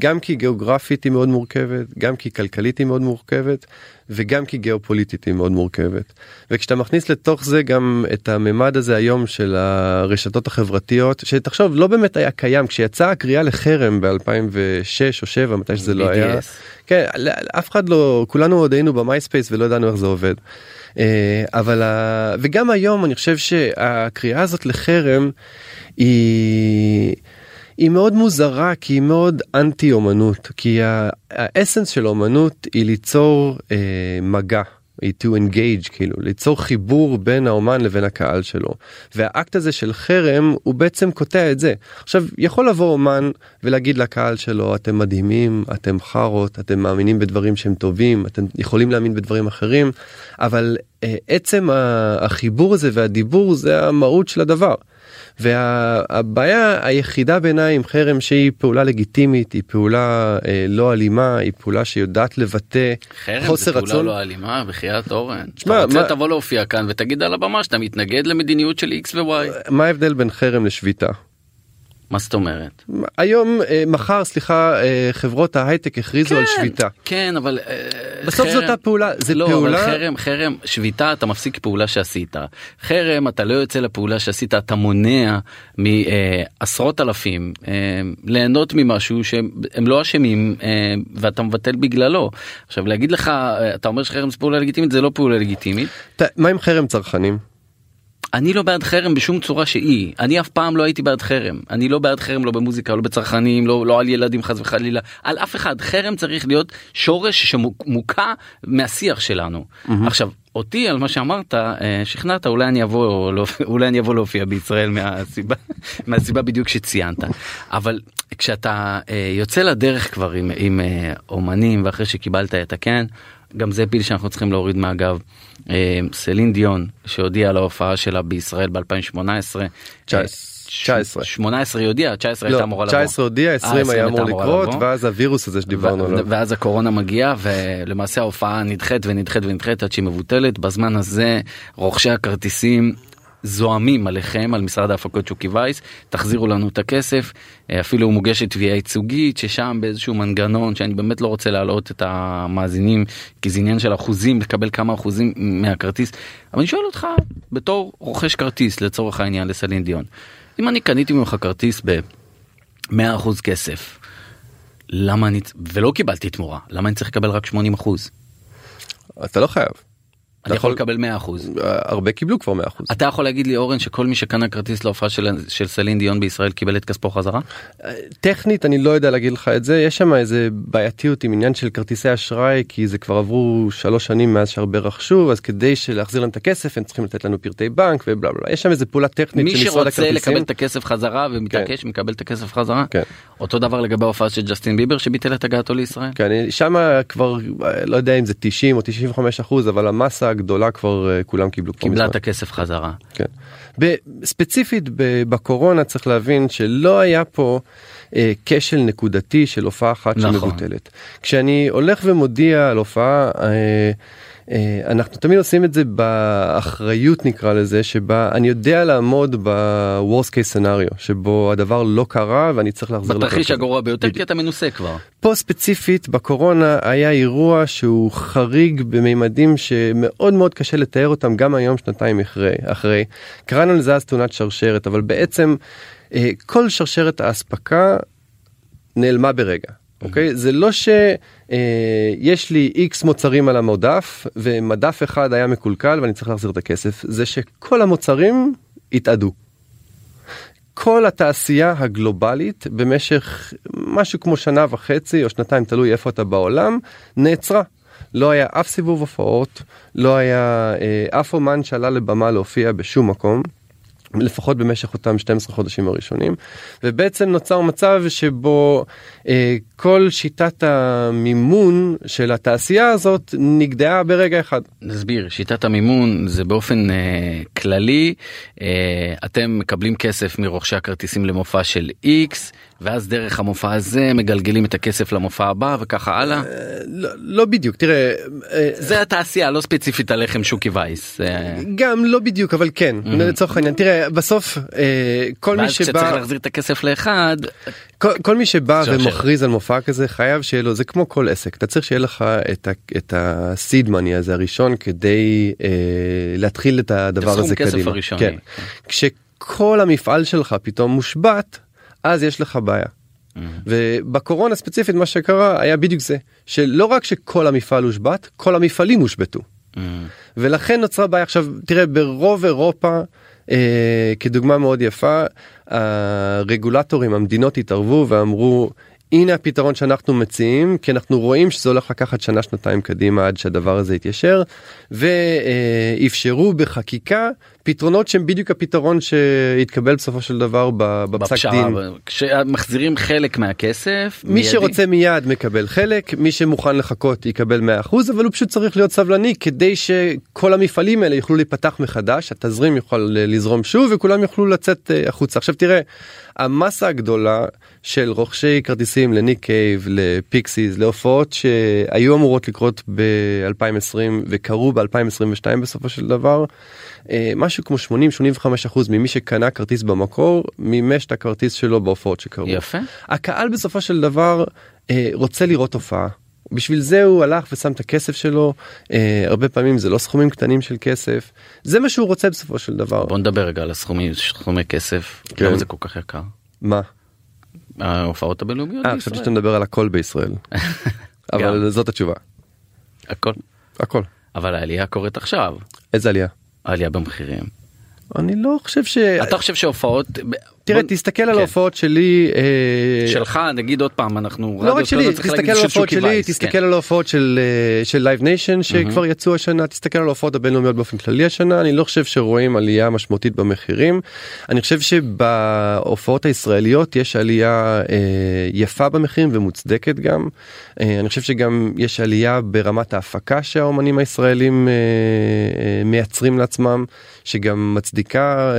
S4: גם כי גיאוגרפית היא מאוד מורכבת, גם כי כלכלית היא מאוד מורכבת, וגם כי גיאופוליטית היא מאוד מורכבת. וכשאתה מכניס לתוך זה גם את הממד הזה היום של הרשתות החברתיות, שתחשוב לא באמת היה קיים, כשיצאה הקריאה לחרם ב-2006 או 2007, מתי שזה לא היה,
S3: BDS.
S4: כן, אף אחד לא, כולנו עוד היינו במייספייס ולא ידענו איך זה עובד. אה, אבל ה... וגם היום אני חושב שהקריאה הזאת לחרם היא. היא מאוד מוזרה כי היא מאוד אנטי אומנות כי האסנס של אומנות היא ליצור אה, מגע. היא to engage כאילו ליצור חיבור בין האומן לבין הקהל שלו והאקט הזה של חרם הוא בעצם קוטע את זה עכשיו יכול לבוא אומן ולהגיד לקהל שלו אתם מדהימים אתם חארות אתם מאמינים בדברים שהם טובים אתם יכולים להאמין בדברים אחרים אבל אה, עצם החיבור הזה והדיבור זה המהות של הדבר. והבעיה היחידה בעיניי עם חרם שהיא פעולה לגיטימית היא פעולה אה, לא אלימה היא פעולה שיודעת לבטא
S3: חרם
S4: חוסר
S3: זה פעולה
S4: רצון.
S3: לא אלימה בחייאת אורן.
S4: תשמע,
S3: אתה רוצה
S4: מה-
S3: תבוא להופיע כאן ותגיד על הבמה שאתה מתנגד למדיניות של x ו-y.
S4: מה ההבדל בין חרם לשביתה?
S3: מה זאת אומרת?
S4: היום אה, מחר סליחה אה, חברות ההייטק הכריזו על שביתה.
S3: כן אבל אה,
S4: בסוף
S3: חרם-
S4: אותה פעולה זה
S3: לא,
S4: פעולה
S3: אבל חרם חרם שביתה אתה מפסיק פעולה שעשית חרם אתה לא יוצא לפעולה שעשית אתה מונע מעשרות אלפים ליהנות ממשהו שהם הם לא אשמים ואתה מבטל בגללו עכשיו להגיד לך אתה אומר שחרם זה פעולה לגיטימית זה לא פעולה לגיטימית
S4: ת- מה עם חרם צרכנים?
S3: אני לא בעד חרם בשום צורה שהיא. אני אף פעם לא הייתי בעד חרם. אני לא בעד חרם לא במוזיקה לא בצרכנים לא לא על ילדים חס וחלילה. על אף אחד. חרם צריך להיות שורש שמוקע מהשיח שלנו. עכשיו אותי על מה שאמרת אה, שכנעת אולי אני אבוא לא- אולי אני אבוא להופיע בישראל מהסיבה מהסיבה בדיוק שציינת. אבל כשאתה אה, יוצא לדרך כבר עם, עם אה, אומנים ואחרי שקיבלת את הכן גם זה פיל שאנחנו צריכים להוריד מהגב. אה, סלין דיון שהודיעה על ההופעה שלה בישראל ב-2018.
S4: 19.
S3: 18 היא הודיעה, 19 הייתה
S4: לא,
S3: אמורה לבוא.
S4: 19 הודיע, 20
S3: אה,
S4: היה אמור
S3: הייתה
S4: לקרות
S3: לבוא.
S4: ואז הווירוס הזה שדיברנו עליו.
S3: ואז הקורונה מגיעה ולמעשה ההופעה נדחית ונדחית ונדחית עד שהיא מבוטלת בזמן הזה רוכשי הכרטיסים זועמים עליכם על משרד ההפקות שוקי וייס. תחזירו לנו את הכסף אה, אפילו מוגשת תביעה ייצוגית ששם באיזשהו מנגנון שאני באמת לא רוצה להלאות את המאזינים כי זה עניין של אחוזים לקבל כמה אחוזים מהכרטיס. אבל אני שואל אותך בתור רוכש כרטיס לצורך העניין לסלין דיון אם אני קניתי ממך כרטיס ב 100% כסף למה אני ולא קיבלתי תמורה למה אני צריך לקבל רק 80 אחוז?
S4: אתה לא חייב.
S3: אני יכול
S4: יכול-
S3: לקבל 100 אחוז
S4: אה, הרבה קיבלו כבר 100%.
S3: אתה יכול להגיד לי אורן שכל מי שקנה כרטיס להופעה של, של סלין דיון בישראל קיבל את כספו חזרה?
S4: טכנית אני לא יודע להגיד לך את זה יש שם איזה בעייתיות עם עניין של כרטיסי אשראי כי זה כבר עברו שלוש שנים מאז שהרבה רכשו אז כדי להחזיר להם את הכסף הם צריכים לתת לנו פרטי בנק ובלה בלה יש שם איזה פעולה טכנית
S3: מי
S4: של משרד
S3: שרוצה. לקבל את הכסף חזרה ומתעקש מקבל את הכסף חזרה?
S4: כן.
S3: אותו דבר לגבי ההופעה של ג'סטין ביבר שביטל את הגעתו לישראל?
S4: כן, שם כבר אה, לא יודע אם זה 90 או 95 אחוז אבל המסה הגדולה כבר אה, כולם קיבלו
S3: קיבלה. את הכסף חזרה.
S4: כן. ספציפית בקורונה צריך להבין שלא היה פה אה, כשל נקודתי של הופעה אחת
S3: נכון.
S4: שמבוטלת. כשאני הולך ומודיע על הופעה אה, אנחנו תמיד עושים את זה באחריות נקרא לזה שבה אני יודע לעמוד ב-Worst case scenario שבו הדבר לא קרה ואני צריך להחזיר
S3: בתרחיש הגרוע ביותר כי אתה מנוסה כבר.
S4: פה ספציפית בקורונה היה אירוע שהוא חריג בממדים שמאוד מאוד קשה לתאר אותם גם היום שנתיים אחרי אחרי קראנו לזה אז תאונת שרשרת אבל בעצם אה, כל שרשרת האספקה נעלמה ברגע. אוקיי זה לא שיש לי איקס מוצרים על המודף ומדף אחד היה מקולקל ואני צריך להחזיר את הכסף זה שכל המוצרים התאדו. כל התעשייה הגלובלית במשך משהו כמו שנה וחצי או שנתיים תלוי איפה אתה בעולם נעצרה. לא היה אף סיבוב הופעות לא היה אה, אף אומן שעלה לבמה להופיע בשום מקום. לפחות במשך אותם 12 חודשים הראשונים ובעצם נוצר מצב שבו אה, כל שיטת המימון של התעשייה הזאת נגדעה ברגע אחד.
S3: נסביר שיטת המימון זה באופן אה, כללי אה, אתם מקבלים כסף מרוכשי הכרטיסים למופע של x ואז דרך המופע הזה מגלגלים את הכסף למופע הבא וככה הלאה.
S4: אה, לא, לא בדיוק תראה אה,
S3: זה התעשייה לא ספציפית הלחם שוקי וייס. אה,
S4: גם לא בדיוק אבל כן. לצורך העניין תראה בסוף אה, כל מי
S3: ואז כשצריך
S4: שבא
S3: להחזיר את הכסף לאחד
S4: כל, כל מי שבא. ומכריז על מופע כזה חייב שיהיה לו זה כמו כל עסק אתה צריך שיהיה לך את, ה, את הסיד מני הזה הראשון כדי אה, להתחיל את הדבר הזה קדימה.
S3: הראשוני.
S4: כן. כשכל המפעל שלך פתאום מושבת אז יש לך בעיה. ובקורונה ספציפית מה שקרה היה בדיוק זה שלא רק שכל המפעל הושבת כל המפעלים הושבתו. ולכן נוצרה בעיה עכשיו תראה ברוב אירופה כדוגמה מאוד יפה הרגולטורים המדינות התערבו ואמרו הנה הפתרון שאנחנו מציעים כי אנחנו רואים שזה הולך לקחת שנה שנתיים קדימה עד שהדבר הזה יתיישר ואפשרו בחקיקה פתרונות שהם בדיוק הפתרון שהתקבל בסופו של דבר בפסק
S3: בפשרה
S4: דין.
S3: כשמחזירים חלק מהכסף
S4: מי
S3: מיידי.
S4: שרוצה מיד מקבל חלק מי שמוכן לחכות יקבל 100% אבל הוא פשוט צריך להיות סבלני כדי שכל המפעלים האלה יוכלו להיפתח מחדש התזרים יוכל לזרום שוב וכולם יוכלו לצאת אה, החוצה עכשיו תראה המסה הגדולה של רוכשי כרטיסים לניק קייב לפיקסיס להופעות שהיו אמורות לקרות ב-2020 וקרו ב-2022 בסופו של דבר אה, משהו כמו 80-85% ממי שקנה כרטיס במקור מימש את הכרטיס שלו בהופעות שקרו.
S3: יפה.
S4: הקהל בסופו של דבר אה, רוצה לראות הופעה. בשביל זה הוא הלך ושם את הכסף שלו אה, הרבה פעמים זה לא סכומים קטנים של כסף זה מה שהוא רוצה בסופו של דבר
S3: בוא נדבר רגע על הסכומים סכומי כסף
S4: כן.
S3: למה זה כל כך יקר.
S4: מה
S3: ההופעות הבינלאומיות
S4: אה. חשבתי שאתה מדבר על הכל בישראל אבל זאת התשובה
S3: הכל.
S4: הכל
S3: אבל העלייה קורית עכשיו
S4: איזה עלייה
S3: העלייה במחירים.
S4: אני לא חושב ש...
S3: אתה חושב שהופעות
S4: תראה
S3: בוא-
S4: תסתכל על
S3: כן.
S4: ההופעות שלי אה,
S3: שלך נגיד עוד פעם אנחנו
S4: לא רק שלי, תסתכל על ההופעות שלי, תסתכל
S3: כן.
S4: על ההופעות של אה, של לייב ניישן שכבר יצאו השנה, תסתכל על ההופעות הבינלאומיות באופן כללי השנה, אני לא חושב שרואים עלייה משמעותית במחירים. אני חושב שבהופעות הישראליות יש עלייה אה, יפה במחירים ומוצדקת גם. אני חושב שגם יש עלייה ברמת ההפקה שהאומנים הישראלים מייצרים לעצמם, שגם מצדיקה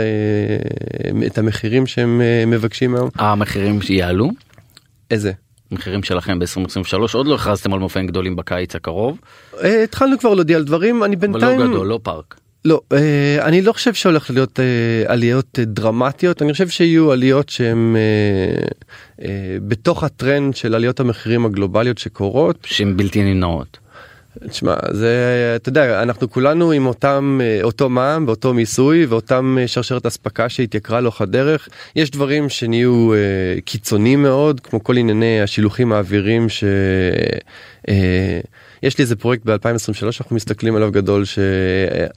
S4: את המחירים שהם אה, מבקשים היום.
S3: המחירים שיעלו
S4: איזה?
S3: מחירים שלכם ב-2023 עוד לא הכרזתם על מופעים גדולים בקיץ הקרוב
S4: אה, התחלנו כבר להודיע על דברים אני
S3: אבל
S4: בינתיים
S3: לא גדול לא פארק.
S4: לא אה, אני לא חושב שהולך להיות עליות דרמטיות אני חושב שיהיו עליות שהן בתוך הטרנד של עליות המחירים הגלובליות שקורות.
S3: שהן בלתי נמנעות.
S4: תשמע זה אתה יודע אנחנו כולנו עם אותם אה, אותו מע"מ ואותו מיסוי ואותם אה, שרשרת אספקה שהתייקרה לאורך הדרך יש דברים שנהיו אה, קיצוניים מאוד כמו כל ענייני השילוחים האוויריים ש... אה, יש לי איזה פרויקט ב-2023 אנחנו מסתכלים עליו גדול שהצעת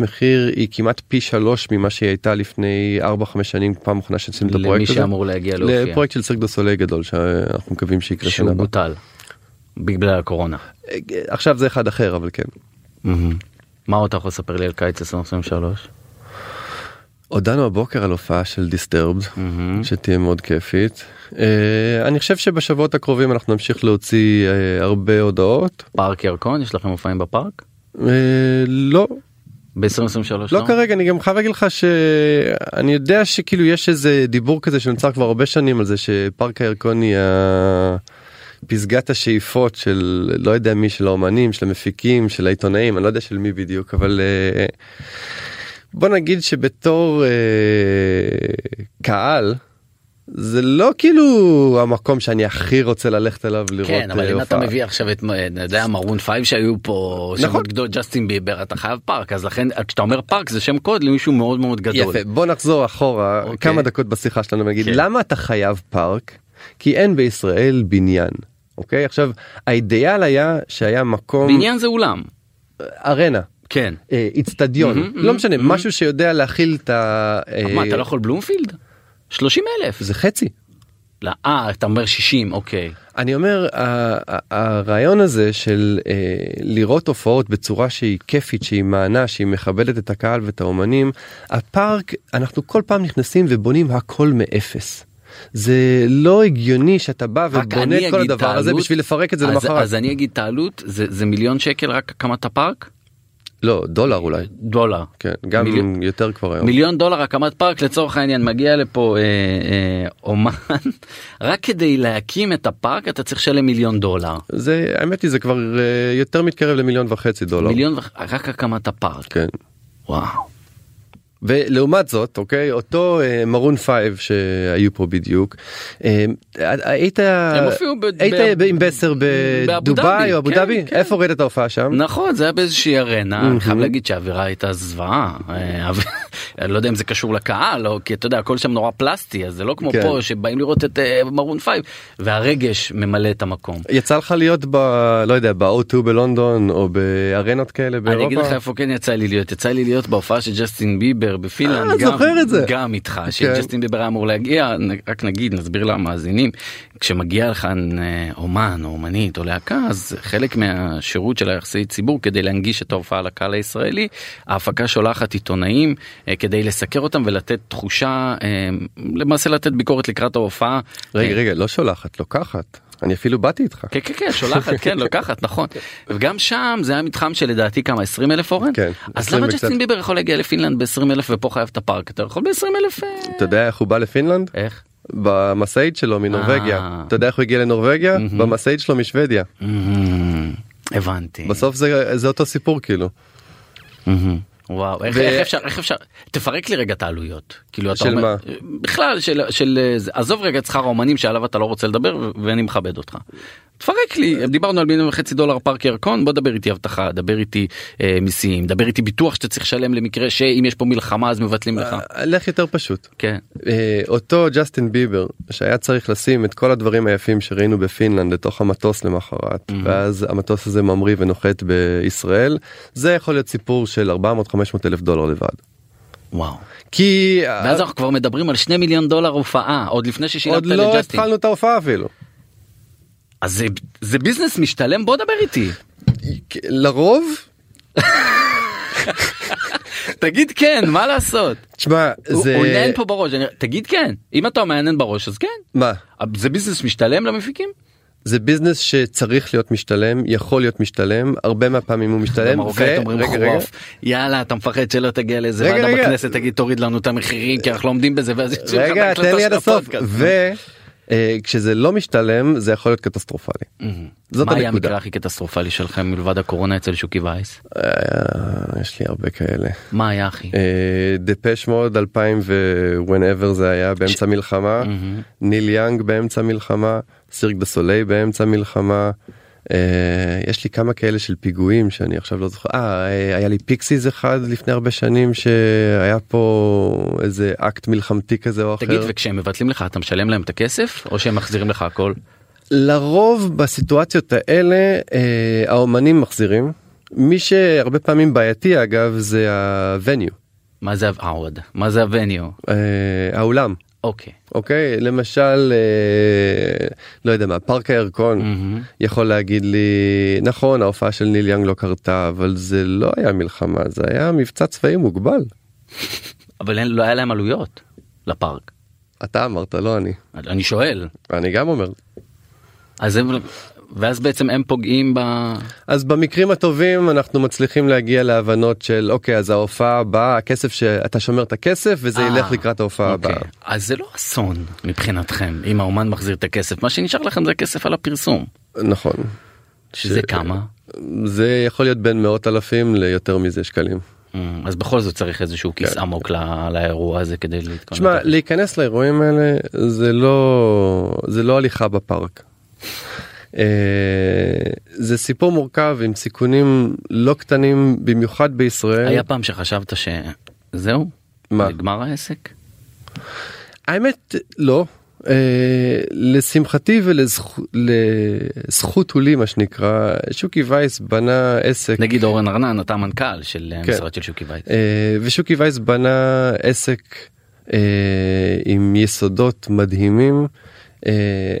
S4: מחיר היא כמעט פי שלוש ממה שהיא הייתה לפני 4-5 שנים פעם אחרונה שעשינו את
S3: למי
S4: הפרויקט הזה.
S3: שאמור להגיע להופיע.
S4: לפרויקט של סירק דו סולי גדול שאנחנו מקווים שיקרה שנה
S3: שהוא
S4: הבאה.
S3: בוטל. בגלל הקורונה.
S4: עכשיו זה אחד אחר אבל כן.
S3: מה עוד אתה יכול לספר לי על קיץ 2023?
S4: הודענו הבוקר על הופעה של דיסטרבד. שתהיה מאוד כיפית. אה, אני חושב שבשבועות הקרובים אנחנו נמשיך להוציא אה, הרבה הודעות.
S3: פארק ירקון יש לכם מופעים בפארק?
S4: אה, לא
S3: ב-2023
S4: לא כרגע אני גם חייב להגיד לך שאני יודע שכאילו יש איזה דיבור כזה שנוצר כבר הרבה שנים על זה שפארק הירקון יהיה פסגת השאיפות של לא יודע מי של האומנים של המפיקים של העיתונאים אני לא יודע של מי בדיוק אבל אה, בוא נגיד שבתור אה, קהל. זה לא כאילו המקום שאני הכי רוצה ללכת אליו לראות
S3: כן אבל
S4: אה,
S3: אם אתה. מביא עכשיו את יודע מרון פייב שהיו פה
S4: נכון.
S3: שמות גדול ג'סטין ביבר אתה חייב פארק אז לכן כשאתה אומר פארק זה שם קוד למישהו מאוד מאוד גדול.
S4: יפה בוא נחזור אחורה
S3: אוקיי.
S4: כמה דקות בשיחה שלנו ונגיד
S3: כן.
S4: למה אתה חייב פארק כי אין בישראל בניין אוקיי עכשיו האידיאל היה שהיה מקום
S3: בניין זה אולם.
S4: arena
S3: כן.
S4: אה, איצטדיון
S3: מהמם,
S4: לא
S3: מהמם,
S4: מה שנה
S3: מהמם.
S4: משהו שיודע להכיל את ה... אה,
S3: מה אתה לא יכול בלומפילד? 30 אלף.
S4: זה חצי.
S3: לא, אה אתה אומר 60 אוקיי.
S4: אני אומר הרעיון הזה של אה, לראות הופעות בצורה שהיא כיפית שהיא מענה שהיא מכבדת את הקהל ואת האומנים הפארק אנחנו כל פעם נכנסים ובונים הכל מאפס. זה לא הגיוני שאתה בא ובונה את כל הדבר הזה
S3: העלות,
S4: בשביל לפרק את זה למחרת.
S3: אז אני אגיד את העלות זה זה מיליון שקל רק הקמת הפארק?
S4: לא דולר אולי
S3: דולר.
S4: כן גם
S3: מיליון-
S4: יותר כבר היום.
S3: מיליון דולר הקמת פארק לצורך העניין מגיע לפה אה, אה, אומן רק כדי להקים את הפארק אתה צריך לשלם מיליון דולר.
S4: זה האמת היא זה כבר אה, יותר מתקרב למיליון וחצי דולר.
S3: מיליון וח- רק הקמת הפארק.
S4: כן.
S3: וואו.
S4: ולעומת זאת אוקיי אותו אה, מרון פייב שהיו פה בדיוק אה, היית
S3: ב-
S4: היית
S3: ב-
S4: עם בסר בדובאי או אבו
S3: כן,
S4: דאבי
S3: כן.
S4: איפה ראית את ההופעה שם
S3: נכון זה היה באיזושהי arena אני חייב. להגיד שהאווירה הייתה זוועה אה, אני לא יודע אם זה קשור לקהל או כי אתה יודע הכל שם נורא פלסטי אז זה לא כמו
S4: כן.
S3: פה שבאים לראות את אה, מרון פייב והרגש ממלא את המקום.
S4: יצא לך להיות ב... לא יודע ב-O2 בלונדון או בארנות כאלה באירופה?
S3: אני אגיד לך איפה כן יצא לי להיות יצא לי להיות בהופעה של ג'סטין ביבר בפינלנד
S4: אה,
S3: גם,
S4: זוכר את זה.
S3: גם איתך
S4: כן.
S3: שג'סטין ביבר היה אמור להגיע רק נגיד נסביר למאזינים כשמגיע לכאן אה, אומן או אומנית או להקה אז חלק מהשירות של היחסי ציבור כדי להנגיש את ההופעה לקהל הישראלי ההפקה שולחת עיתונאים אה, כדי לסקר אותם ולתת תחושה אה, למעשה לתת ביקורת לקראת ההופעה.
S4: רגע
S3: אה,
S4: רגע לא שולחת לוקחת אני אפילו באתי איתך.
S3: כן כן כן שולחת כן לוקחת נכון וגם שם זה היה מתחם שלדעתי כמה 20 אלף אורן
S4: כן,
S3: אז
S4: 20
S3: למה. ג'סטין ביבר יכול להגיע לפינלנד ב-20 אלף ופה חייב את הפארק אתה יכול ב-20 אלף
S4: אתה יודע איך הוא בא לפינלנד?
S3: איך
S4: במשאית שלו מנורבגיה.
S3: אה.
S4: אתה יודע איך הוא הגיע לנורבגיה? במשאית שלו משוודיה.
S3: הבנתי
S4: בסוף זה אותו סיפור כאילו.
S3: וואו איך
S4: ו-
S3: איך אפשר איך אפשר תפרק לי רגע את העלויות כאילו אתה
S4: של
S3: אומר
S4: מה?
S3: בכלל של של זה- עזוב רגע את שכר האומנים שעליו אתה לא רוצה לדבר ואני מכבד אותך. תפרק לי דיברנו על מיליון וחצי דולר פארק ירקון בוא דבר איתי אבטחה דבר איתי אה, מיסים דבר איתי ביטוח שאתה צריך לשלם למקרה שאם יש פה מלחמה אז מבטלים לך.
S4: אה, לך יותר פשוט.
S3: כן.
S4: אה, אותו ג'סטין ביבר שהיה צריך לשים את כל הדברים היפים שראינו בפינלנד לתוך המטוס למחרת ואז המטוס הזה ממריא ונוחת בישראל זה יכול להיות סיפור של 400-500 אלף דולר לבד.
S3: וואו.
S4: כי
S3: ואז אנחנו כבר מדברים על שני מיליון דולר הופעה עוד לפני ששילמת
S4: עוד לא
S3: לג'סטין.
S4: התחלנו את ההופעה אפילו.
S3: אז זה, זה ביזנס משתלם בוא דבר איתי.
S4: לרוב
S3: תגיד כן מה לעשות.
S4: תשמע זה
S3: הוא נהן פה בראש אני- תגיד כן אם אתה מהנהן בראש אז כן.
S4: מה
S3: זה ביזנס משתלם למפיקים?
S4: זה ביזנס שצריך להיות משתלם יכול להיות משתלם הרבה מהפעמים הוא משתלם.
S3: במרוקאית
S4: ו-
S3: אומרים
S4: רגע, רגע.
S3: חורף יאללה אתה מפחד שלא תגיע לאיזה ועדה. בכנסת תגיד תוריד לנו את המחירים כי אנחנו לא עומדים בזה ואז יוציאו לך את ההקלטה
S4: לי
S3: של הפודקאסט.
S4: וכשזה לא משתלם זה יכול להיות קטסטרופלי.
S3: מהמם.
S4: זאת
S3: מה היה
S4: הנקודה.
S3: המקרה הכי קטסטרופלי שלכם מלבד הקורונה אצל שוקי וייס?
S4: אה, יש לי הרבה כאלה.
S3: מה היה הכי?
S4: דפש מוד 2000 ו-whenever זה היה באמצע מלחמה,
S3: מהמם.
S4: ניל יאנג באמצע מלחמה, סירק דה סוליי באמצע מלחמה. אה, יש לי כמה כאלה של פיגועים שאני עכשיו לא זוכר. אה, אה, היה לי פיקסיס אחד לפני הרבה שנים שהיה פה איזה אקט מלחמתי כזה או אחר.
S3: תגיד וכשהם מבטלים לך אתה משלם להם את הכסף או שהם מחזירים לך הכל?
S4: לרוב בסיטואציות האלה אה, האומנים מחזירים. מי שהרבה פעמים בעייתי אגב זה ה venue,
S3: מה זה העוד? מה זה ה venue?
S4: אה, האולם.
S3: אוקיי.
S4: אוקיי למשל אה, לא יודע מה פארק הירקון
S3: מהמם.
S4: יכול להגיד לי נכון ההופעה של ניל יאנג לא קרתה אבל זה לא היה מלחמה זה היה מבצע צבאי מוגבל.
S3: אבל אין- לא היה להם עלויות לפארק.
S4: אתה אמרת לא אני
S3: אני שואל.
S4: אני גם אומר
S3: אז הם ואז בעצם הם פוגעים ב...
S4: אז במקרים הטובים אנחנו מצליחים להגיע להבנות של אוקיי אז ההופעה הבאה הכסף שאתה שומר את הכסף וזה
S3: אה,
S4: ילך לקראת ההופעה
S3: אוקיי.
S4: הבאה.
S3: אז זה לא אסון מבחינתכם אם האומן מחזיר את הכסף מה שנשאר לכם זה כסף על הפרסום
S4: נכון.
S3: שזה
S4: ש-
S3: כמה
S4: זה יכול להיות בין מאות אלפים ליותר מזה שקלים.
S3: אמ, אז בכל זאת צריך איזשהו כיס
S4: כן.
S3: עמוק לא- לאירוע הזה כדי להתכונן.
S4: תשמע להיכנס לאירועים האלה זה לא זה לא הליכה בפארק. אה, זה סיפור מורכב עם סיכונים לא קטנים במיוחד בישראל.
S3: היה פעם שחשבת שזהו?
S4: מה?
S3: נגמר העסק?
S4: האמת לא. אה, לשמחתי ולזכות הוא לי מה שנקרא שוקי וייס בנה עסק
S3: נגיד אורן ארנן אתה המנכ"ל של
S4: כן.
S3: המשרד של שוקי וייץ.
S4: אה, ושוקי וייס בנה עסק אה, עם יסודות מדהימים אה,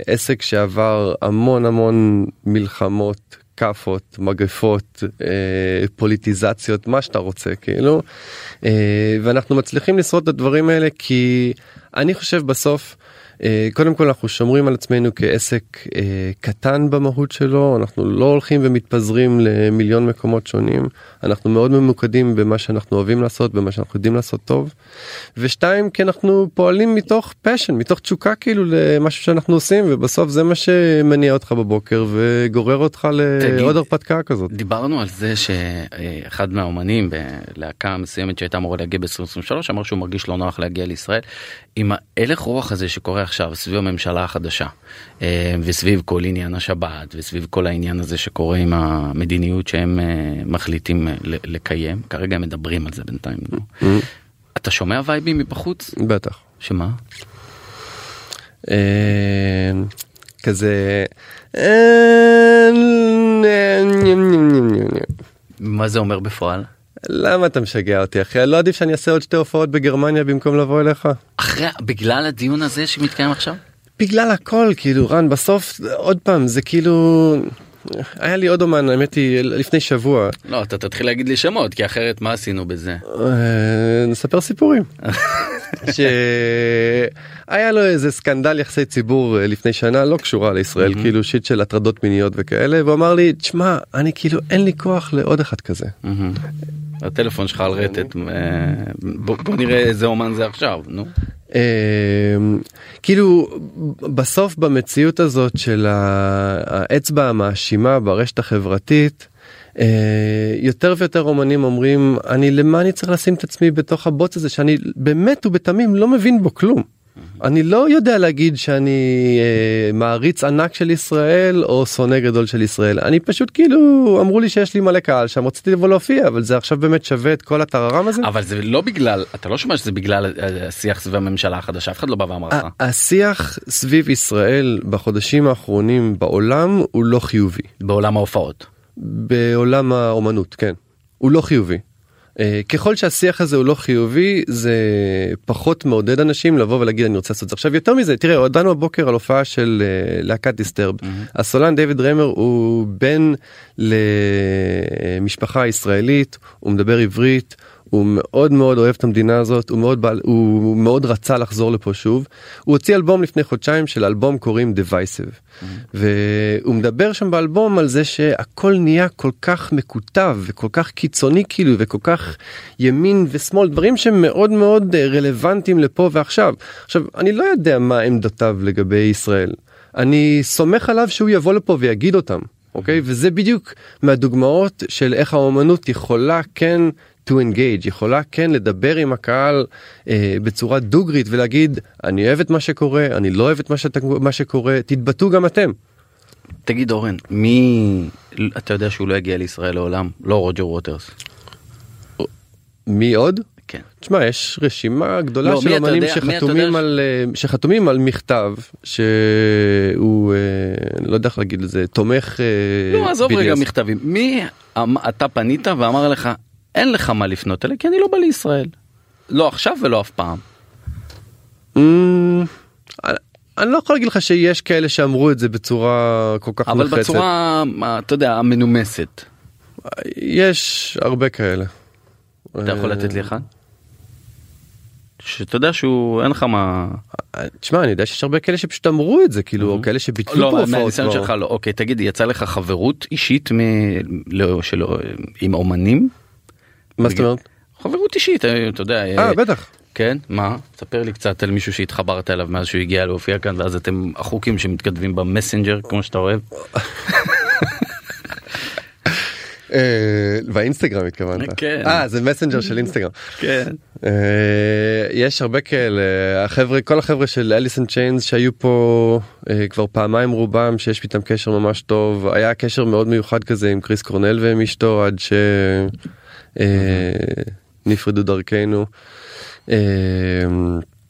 S4: עסק שעבר המון המון מלחמות כאפות מגפות אה, פוליטיזציות מה שאתה רוצה כאילו אה, ואנחנו מצליחים לשרוד את הדברים האלה כי אני חושב בסוף. אה, קודם כל אנחנו שומרים על עצמנו כעסק אה, קטן במהות שלו אנחנו לא הולכים ומתפזרים למיליון מקומות שונים אנחנו מאוד ממוקדים במה שאנחנו אוהבים לעשות במה שאנחנו יודעים לעשות טוב. ושתיים כי אנחנו פועלים מתוך פשן מתוך תשוקה כאילו למשהו שאנחנו עושים ובסוף זה מה שמניע אותך בבוקר וגורר אותך לעוד הרפתקה כזאת.
S3: דיברנו על זה שאחד מהאומנים בלהקה מסוימת שהייתה אמורה להגיע ב-2023 אמר שהוא מרגיש לא נוח להגיע לישראל. עם ההלך רוח הזה שקורה עכשיו סביב הממשלה החדשה אה, וסביב כל עניין השבת וסביב כל העניין הזה שקורה עם המדיניות שהם אה, מחליטים אה, לקיים כרגע מדברים על זה בינתיים. נו. אתה שומע וייבים מבחוץ?
S4: בטח.
S3: שמה?
S4: אה, כזה. אה,
S3: מה זה אומר בפועל?
S4: למה אתה משגע אותי אחי? לא עדיף שאני אעשה עוד שתי הופעות בגרמניה במקום לבוא אליך?
S3: אחרי בגלל הדיון הזה שמתקיים עכשיו?
S4: בגלל הכל כאילו רן בסוף עוד פעם זה כאילו היה לי עוד אומן האמת היא לפני שבוע
S3: לא אתה תתחיל להגיד לי שמות כי אחרת מה עשינו בזה?
S4: אה, נספר סיפורים. שהיה לו איזה סקנדל יחסי ציבור אה, לפני שנה לא קשורה לישראל כאילו שיט של הטרדות מיניות וכאלה והוא אמר לי תשמע אני כאילו אין לי כוח לעוד אחד כזה.
S3: מהמם. הטלפון שלך על רטט, אה, בוא נראה איזה אומן זה עכשיו, נו.
S4: אה, כאילו בסוף במציאות הזאת של האצבע המאשימה ברשת החברתית. אה, יותר ויותר אומנים אומרים אני למה אני צריך לשים את עצמי בתוך הבוץ הזה שאני באמת ובתמים לא מבין בו כלום. אני לא יודע להגיד שאני אה, מעריץ ענק של ישראל או שונא גדול של ישראל אני פשוט כאילו אמרו לי שיש לי מלא קהל שם רציתי לבוא להופיע אבל זה עכשיו באמת שווה את כל הטררם הזה.
S3: אבל זה לא בגלל, אתה לא שומע שזה בגלל השיח סביב הממשלה החדשה, אף אחד לא בא ואמר לך.
S4: השיח סביב ישראל בחודשים האחרונים בעולם הוא לא חיובי.
S3: בעולם ההופעות.
S4: בעולם האומנות כן הוא לא חיובי. אה, ככל שהשיח הזה הוא לא חיובי זה פחות מעודד אנשים לבוא ולהגיד אני רוצה לעשות את זה. עכשיו יותר מזה תראה הודענו הבוקר על הופעה של אה, להקת דיסטרב. הסולן דיוויד רמר הוא בן למשפחה ישראלית הוא מדבר עברית הוא מאוד מאוד אוהב את המדינה הזאת הוא מאוד בעל הוא מאוד רצה לחזור לפה שוב. הוא הוציא אלבום לפני חודשיים של אלבום קוראים Divisive. והוא מדבר שם באלבום על זה שהכל נהיה כל כך מקוטב וכל כך קיצוני כאילו וכל כך ימין ושמאל דברים שהם מאוד מאוד אה, רלוונטיים לפה ועכשיו. עכשיו אני לא יודע מה עמדותיו לגבי ישראל. אני סומך עליו שהוא יבוא לפה ויגיד אותם אוקיי? וזה בדיוק מהדוגמאות של איך האומנות יכולה כן to engage יכולה כן לדבר עם הקהל אה, בצורה דוגרית ולהגיד אני אוהב את מה שקורה אני לא אוהב את מה, שאתה, מה שקורה תתבטאו גם אתם.
S3: תגיד אורן, מי, אתה יודע שהוא לא יגיע לישראל לעולם? לא רוג'ר ווטרס.
S4: מי עוד?
S3: כן.
S4: תשמע יש רשימה גדולה
S3: לא,
S4: של אמנים
S3: יודע-
S4: שחתומים
S3: ש-
S4: על אה, שחתומים על מכתב שהוא אה, לא יודע איך להגיד לזה תומך אה,
S3: לא, עזוב
S4: BDS.
S3: רגע מכתבים. מי אתה פנית ואמר לך, אין לך מה לפנות אליי כי אני לא בא לישראל. לא עכשיו ולא אף פעם.
S4: אמ, אני- אני לא יכול להגיד לך שיש כאלה שאמרו את זה בצורה כל כך
S3: אבל
S4: נחרצת.
S3: בצורה, מה, אתה יודע, המנומסת.
S4: יש הרבה כאלה.
S3: אתה יכול
S4: אה,
S3: לתת לי אחד? שאתה יודע שהוא אין לך מה
S4: תשמע אני יודע שיש הרבה כאלה שפשוט אמרו את זה כאילו או כאלה שביטלו
S3: לא
S4: פה הופעות
S3: מהניסיון
S4: כבר.
S3: שלך לא אוקיי תגיד יצא לך חברות אישית מ... לא, שלא, עם אומנים
S4: מה זאת אומרת?
S3: חברות אישית אה, אתה יודע
S4: אה בטח.
S3: כן מה ספר לי קצת על מישהו שהתחברת אליו מאז שהוא הגיע להופיע כאן ואז אתם החוקים שמתכתבים במסנג'ר כמו שאתה אוהב
S4: אה, באינסטגרם התכוונת.
S3: כן.
S4: אה זה מסנג'ר של אינסטגרם.
S3: כן
S4: אה, יש הרבה כאלה החבר'ה כל החבר'ה של אליס אין צ'יינס שהיו פה אה, כבר פעמיים רובם שיש איתם קשר ממש טוב היה קשר מאוד מיוחד כזה עם קריס קורנל ועם אשתו עד שנפרדו דרכנו. אה,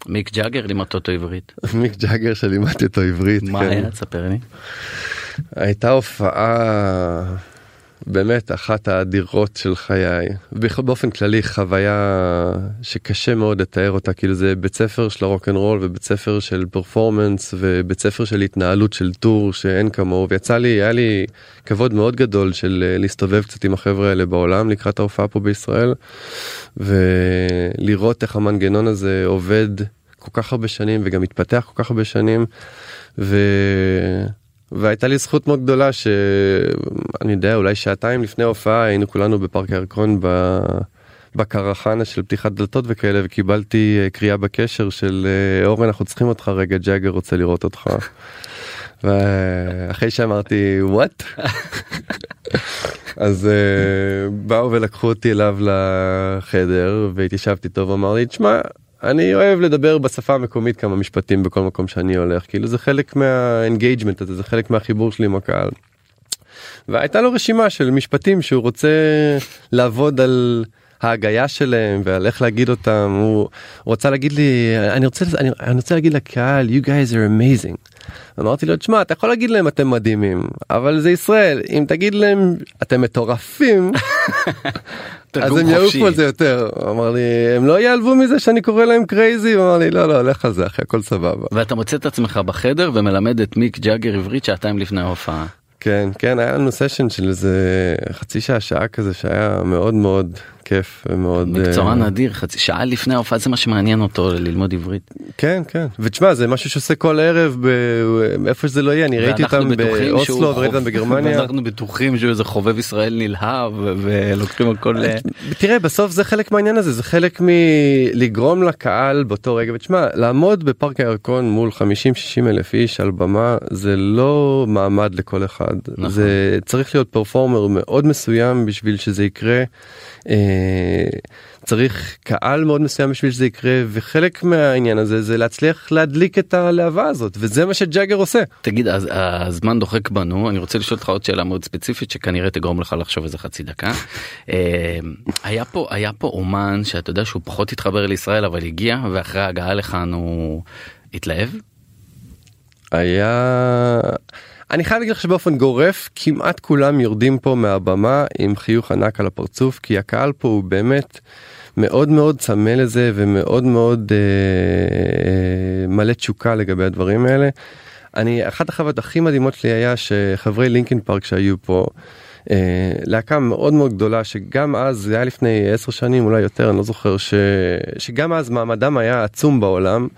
S3: מיק ג'אגר לימד אותו עברית
S4: מיק ג'אגר שלימדתי אותו עברית.
S3: מה
S4: כן.
S3: היה תספר לי.
S4: הייתה הופעה באמת אחת האדירות של חיי באופן כללי חוויה שקשה מאוד לתאר אותה כאילו זה בית ספר של הרוק אנד רול ובית ספר של performance ובית ספר של התנהלות של tour שאין כמוהו ויצא לי היה לי כבוד מאוד גדול של אה, להסתובב קצת עם החבר'ה האלה בעולם לקראת ההופעה פה בישראל ולראות איך המנגנון הזה עובד כל כך הרבה שנים וגם מתפתח כל כך הרבה שנים. ו... והייתה לי זכות מאוד גדולה שאני יודע אולי שעתיים לפני ההופעה היינו כולנו בפארק הירקון ב... בקרחנה של פתיחת דלתות וכאלה וקיבלתי אה, קריאה בקשר של אה, אורן אנחנו צריכים אותך רגע ג'אגר רוצה לראות אותך. ואחרי שאמרתי וואט אז uh, באו ולקחו אותי אליו לחדר והתיישבתי טוב אמר לי תשמע אני אוהב לדבר בשפה המקומית כמה משפטים בכל מקום שאני הולך כאילו זה חלק מהאנגייג'מנט הזה זה חלק מהחיבור שלי עם הקהל. והייתה לו רשימה של משפטים שהוא רוצה לעבוד על ההגייה שלהם ועל איך להגיד אותם הוא רוצה להגיד לי אני רוצה אני, אני רוצה להגיד לקהל you guys are amazing. אמרתי לו תשמע אתה יכול להגיד להם אתם מדהימים אבל זה ישראל אם תגיד להם אתם מטורפים אז הם. יעופו על זה יותר אמר לי הם לא יעלבו מזה שאני קורא להם crazy אמר לי לא לא לך על זה אחי הכל סבבה.
S3: ואתה מוצא את עצמך בחדר ומלמד את מיק ג'אגר עברית שעתיים לפני ההופעה.
S4: כן כן היה לנו סשן של איזה חצי שעה שעה כזה שהיה מאוד מאוד כיף ומאוד
S3: מקצוען
S4: אה,
S3: אדיר חצי שעה לפני ההופעה זה מה שמעניין אותו ללמוד עברית.
S4: כן כן ותשמע זה משהו שעושה כל ערב ב- איפה שזה לא יהיה אני ראיתי אותם באוסלו וראיתי אותם בגרמניה.
S3: ואנחנו בטוחים שהוא איזה חובב ישראל נלהב ולוקחים הכל ל-
S4: תראה בסוף זה חלק מהעניין הזה זה חלק מלגרום לקהל באותו רגע ותשמע לעמוד בפארק הירקון מול 50-60 אלף איש על במה זה לא מעמד לכל אחד
S3: נכון.
S4: זה צריך להיות פרפורמר מאוד מסוים בשביל שזה יקרה. אה, צריך קהל מאוד מסוים בשביל שזה יקרה וחלק מהעניין הזה זה להצליח להדליק את הלהבה הזאת וזה מה שג'אגר עושה.
S3: תגיד אז הזמן דוחק בנו אני רוצה לשאול אותך עוד שאלה מאוד ספציפית שכנראה תגרום לך לחשוב איזה חצי דקה. אה, היה פה היה פה אומן שאתה יודע שהוא פחות התחבר לישראל אבל הגיע ואחרי ההגעה לכאן הוא התלהב.
S4: היה אני חייב להגיד לך שבאופן גורף כמעט כולם יורדים פה מהבמה עם חיוך ענק על הפרצוף כי הקהל פה הוא באמת מאוד מאוד צמא לזה ומאוד מאוד אה, אה, מלא תשוקה לגבי הדברים האלה. אני אחת החוויות הכי מדהימות שלי היה שחברי לינקין פארק שהיו פה. אה, להקה מאוד מאוד גדולה שגם אז זה היה לפני עשר שנים אולי יותר אני לא זוכר ש... שגם אז מעמדם היה עצום בעולם.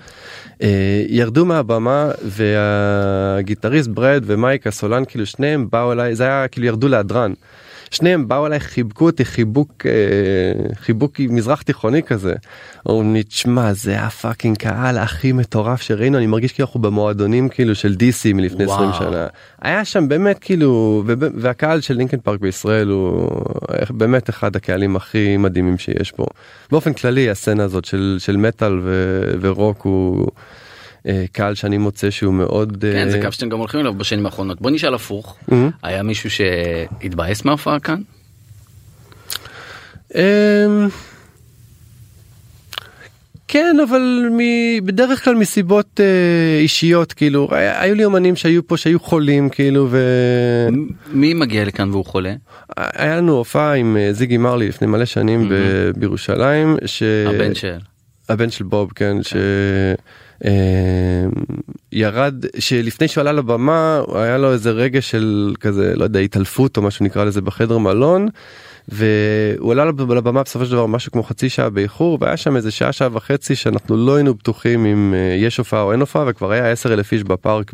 S4: אה, ירדו מהבמה והגיטריסט ברד ומייק הסולן כאילו שניהם באו אליי זה היה כאילו ירדו להדרן. שניהם באו אליי חיבקו אותי חיבוק אה, חיבוק מזרח תיכוני כזה. אומרים לי תשמע זה ה fucking קהל הכי מטורף שראינו אני מרגיש כאילו אנחנו במועדונים כאילו של DC מלפני 20
S3: וואו.
S4: שנה. היה שם באמת כאילו והקהל של לינקן פארק בישראל הוא באמת אחד הקהלים הכי מדהימים שיש פה. באופן כללי הסצנה הזאת של של מטאל ו- ורוק הוא אה, קהל שאני מוצא שהוא מאוד
S3: כן זה
S4: אה,
S3: קו שאתם גם הולכים אליו בשנים האחרונות בוא נשאל הפוך
S4: אה,
S3: היה מישהו שהתבאס מההופעה כאן.
S4: אמ, כן אבל מ- בדרך כלל מסיבות אה, אישיות כאילו היה- היו לי אומנים שהיו פה שהיו חולים כאילו
S3: מ- מי מגיע לכאן והוא חולה?
S4: והיה לנו הופעה עם אה, זיגי מרלי לפני מלא שנים ב- בירושלים ש...
S3: הבן של.
S4: הבן של בוב כן ש... אה, ירד שלפני שהוא עלה לבמה היה לו איזה רגע של כזה לא יודע התעלפות או משהו נקרא לזה בחדר מלון והוא עלה לבמה בסופו של דבר משהו כמו חצי שעה באיחור והיה שם איזה שעה שעה וחצי שאנחנו לא היינו בטוחים אם אה, יש הופעה או אין הופעה וכבר היה 10 אלף איש בפארק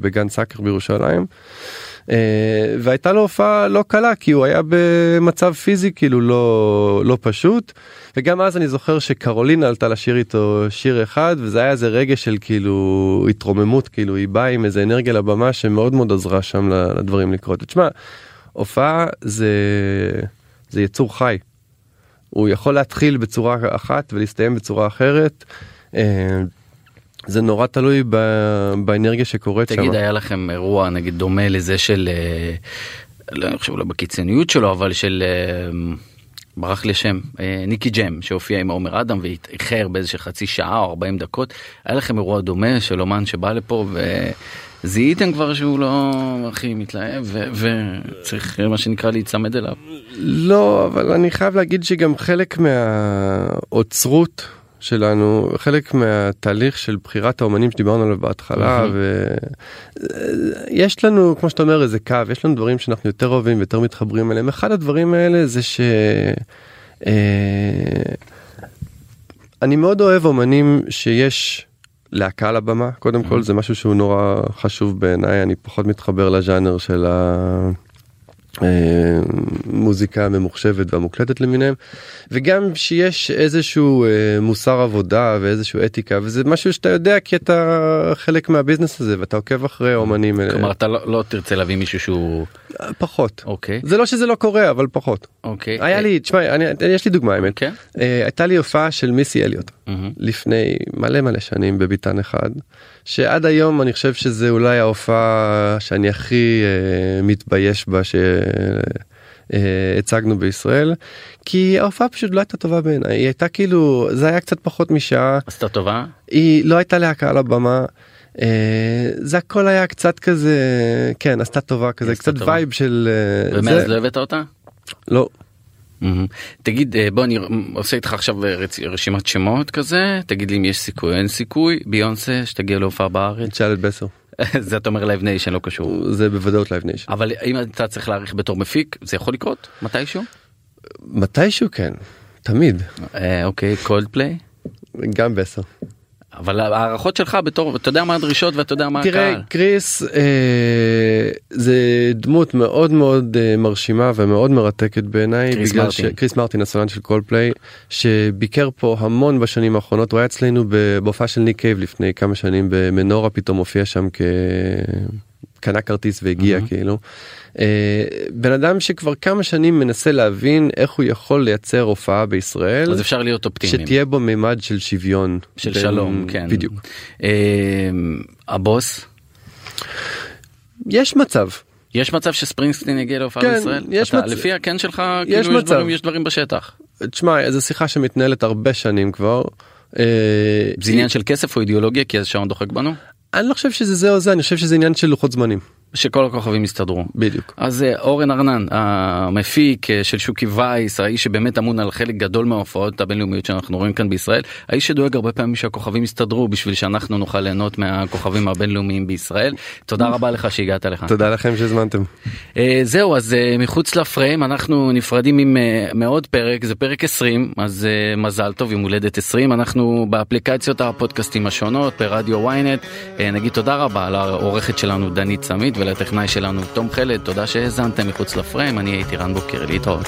S4: בגן סאקר בירושלים. אה, והייתה לו הופעה לא קלה כי הוא היה במצב פיזי כאילו לא לא פשוט וגם אז אני זוכר שקרולינה עלתה לשיר איתו שיר אחד וזה היה איזה רגע של כאילו התרוממות כאילו היא באה עם איזה אנרגיה לבמה שמאוד מאוד עזרה שם לדברים לקרות. תשמע, הופעה זה זה יצור חי. הוא יכול להתחיל בצורה אחת ולהסתיים בצורה אחרת. אה, זה נורא תלוי ב, באנרגיה שקורית
S3: שם. תגיד היה לכם אירוע נגיד דומה לזה של אה, לא חושב לא בקיצוניות שלו אבל של אה, ברח לי השם ניקי ג'ם שהופיע עם עומר אדם ואיחר באיזה חצי שעה או 40 דקות היה לכם אירוע דומה של אומן שבא לפה וזיהיתם כבר שהוא לא הכי מתלהב וצריך מה שנקרא להיצמד אליו.
S4: לא אבל אני חייב להגיד שגם חלק מהאוצרות. שלנו חלק מהתהליך של בחירת האומנים שדיברנו עליו בהתחלה ויש לנו כמו שאתה אומר איזה קו יש לנו דברים שאנחנו יותר אוהבים ויותר מתחברים אליהם. אחד הדברים האלה זה ש... אה, אני מאוד אוהב אומנים שיש להקה על הבמה קודם כל זה משהו שהוא נורא חשוב בעיניי אני פחות מתחבר לז'אנר של ה... אה, מוזיקה ממוחשבת והמוקלטת למיניהם וגם שיש איזשהו אה, מוסר עבודה ואיזשהו אתיקה וזה משהו שאתה יודע כי אתה חלק מהביזנס הזה ואתה עוקב אחרי אומנים.
S3: אה, כלומר אתה לא, לא תרצה להביא מישהו שהוא
S4: פחות
S3: אוקיי
S4: זה לא שזה לא קורה אבל פחות
S3: אוקיי
S4: היה לי תשמע אני יש לי דוגמה האמת okay. אוקיי. הייתה לי הופעה של מיסי אליוט mm-hmm. לפני מלא מלא שנים בביתן אחד שעד היום אני חושב שזה אולי ההופעה שאני הכי uh, מתבייש בה שהצגנו אה, בישראל כי ההופעה פשוט לא הייתה טובה בעיניי היא הייתה כאילו זה היה קצת פחות משעה.
S3: עשתה טובה?
S4: היא לא הייתה להקה על הבמה. אה, זה הכל היה קצת כזה כן עשתה טובה כזה קצת vibe של
S3: אה, ומאז זה... לא הבאת אותה?
S4: לא.
S3: Mm-hmm. תגיד בוא אני עושה איתך עכשיו רשימת שמות כזה תגיד לי אם יש סיכוי אין סיכוי ביונסה שתגיע להופעה בארץ.
S4: תשאל את בסר.
S3: זה אתה אומר Live Nation לא קשור.
S4: זה בוודאות Live Nation.
S3: אבל אם אתה צריך להעריך בתור מפיק זה יכול לקרות מתישהו?
S4: מתישהו כן תמיד.
S3: אה, אוקיי קולד פליי?
S4: גם בסר.
S3: אבל הערכות שלך בתור אתה יודע מה הדרישות ואתה יודע מה
S4: הקהל. תראה קריס אה, זה דמות מאוד מאוד אה, מרשימה ומאוד מרתקת בעיניי
S3: קריס
S4: בגלל
S3: מרטין.
S4: ש... קריס מרטין הסולן של כל פליי שביקר פה המון בשנים האחרונות הוא היה אצלנו בהופעה של ניק קייב לפני כמה שנים במנורה פתאום הופיע שם כ... קנה כרטיס והגיע mm-hmm. כאילו. אה, בן אדם שכבר כמה שנים מנסה להבין איך הוא יכול לייצר הופעה בישראל
S3: אז אפשר להיות אופטימיים
S4: שתהיה בו מימד של שוויון
S3: של בין... שלום כן
S4: בדיוק
S3: אה, הבוס
S4: יש מצב
S3: יש מצב שספרינגסטין יגיע להופעה
S4: כן,
S3: בישראל?
S4: יש
S3: אתה,
S4: מצ...
S3: לפי הכן שלך
S4: יש
S3: כאילו
S4: מצב.
S3: יש דברים, יש דברים בשטח.
S4: תשמע זו שיחה שמתנהלת הרבה שנים כבר. אה,
S3: זה עניין של כסף או אידיאולוגיה כי השעון דוחק בנו?
S4: אני לא חושב שזה זה או זה אני חושב שזה עניין של לוחות זמנים.
S3: שכל הכוכבים יסתדרו.
S4: בדיוק.
S3: אז אה, אורן ארנן המפיק אה, של שוקי וייס האיש שבאמת אמון על חלק גדול מההופעות הבינלאומיות שאנחנו רואים כאן בישראל האיש שדואג הרבה פעמים שהכוכבים יסתדרו בשביל שאנחנו נוכל ליהנות מהכוכבים הבינלאומיים בישראל תודה רבה לך שהגעת לך.
S4: תודה לכם שהזמנתם.
S3: אה, זהו אז מחוץ לפריים אנחנו נפרדים עם מעוד פרק זה פרק 20 אז מזל טוב יום הולדת 20 אנחנו באפליקציות הפודקאסטים השונות ברדיו ynet נגיד תודה רבה לעורכת שלנו דנית סמית ולטכנאי שלנו תום חלד תודה שהאזנתם מחוץ לפריים אני הייתי רן בוקר להתראות.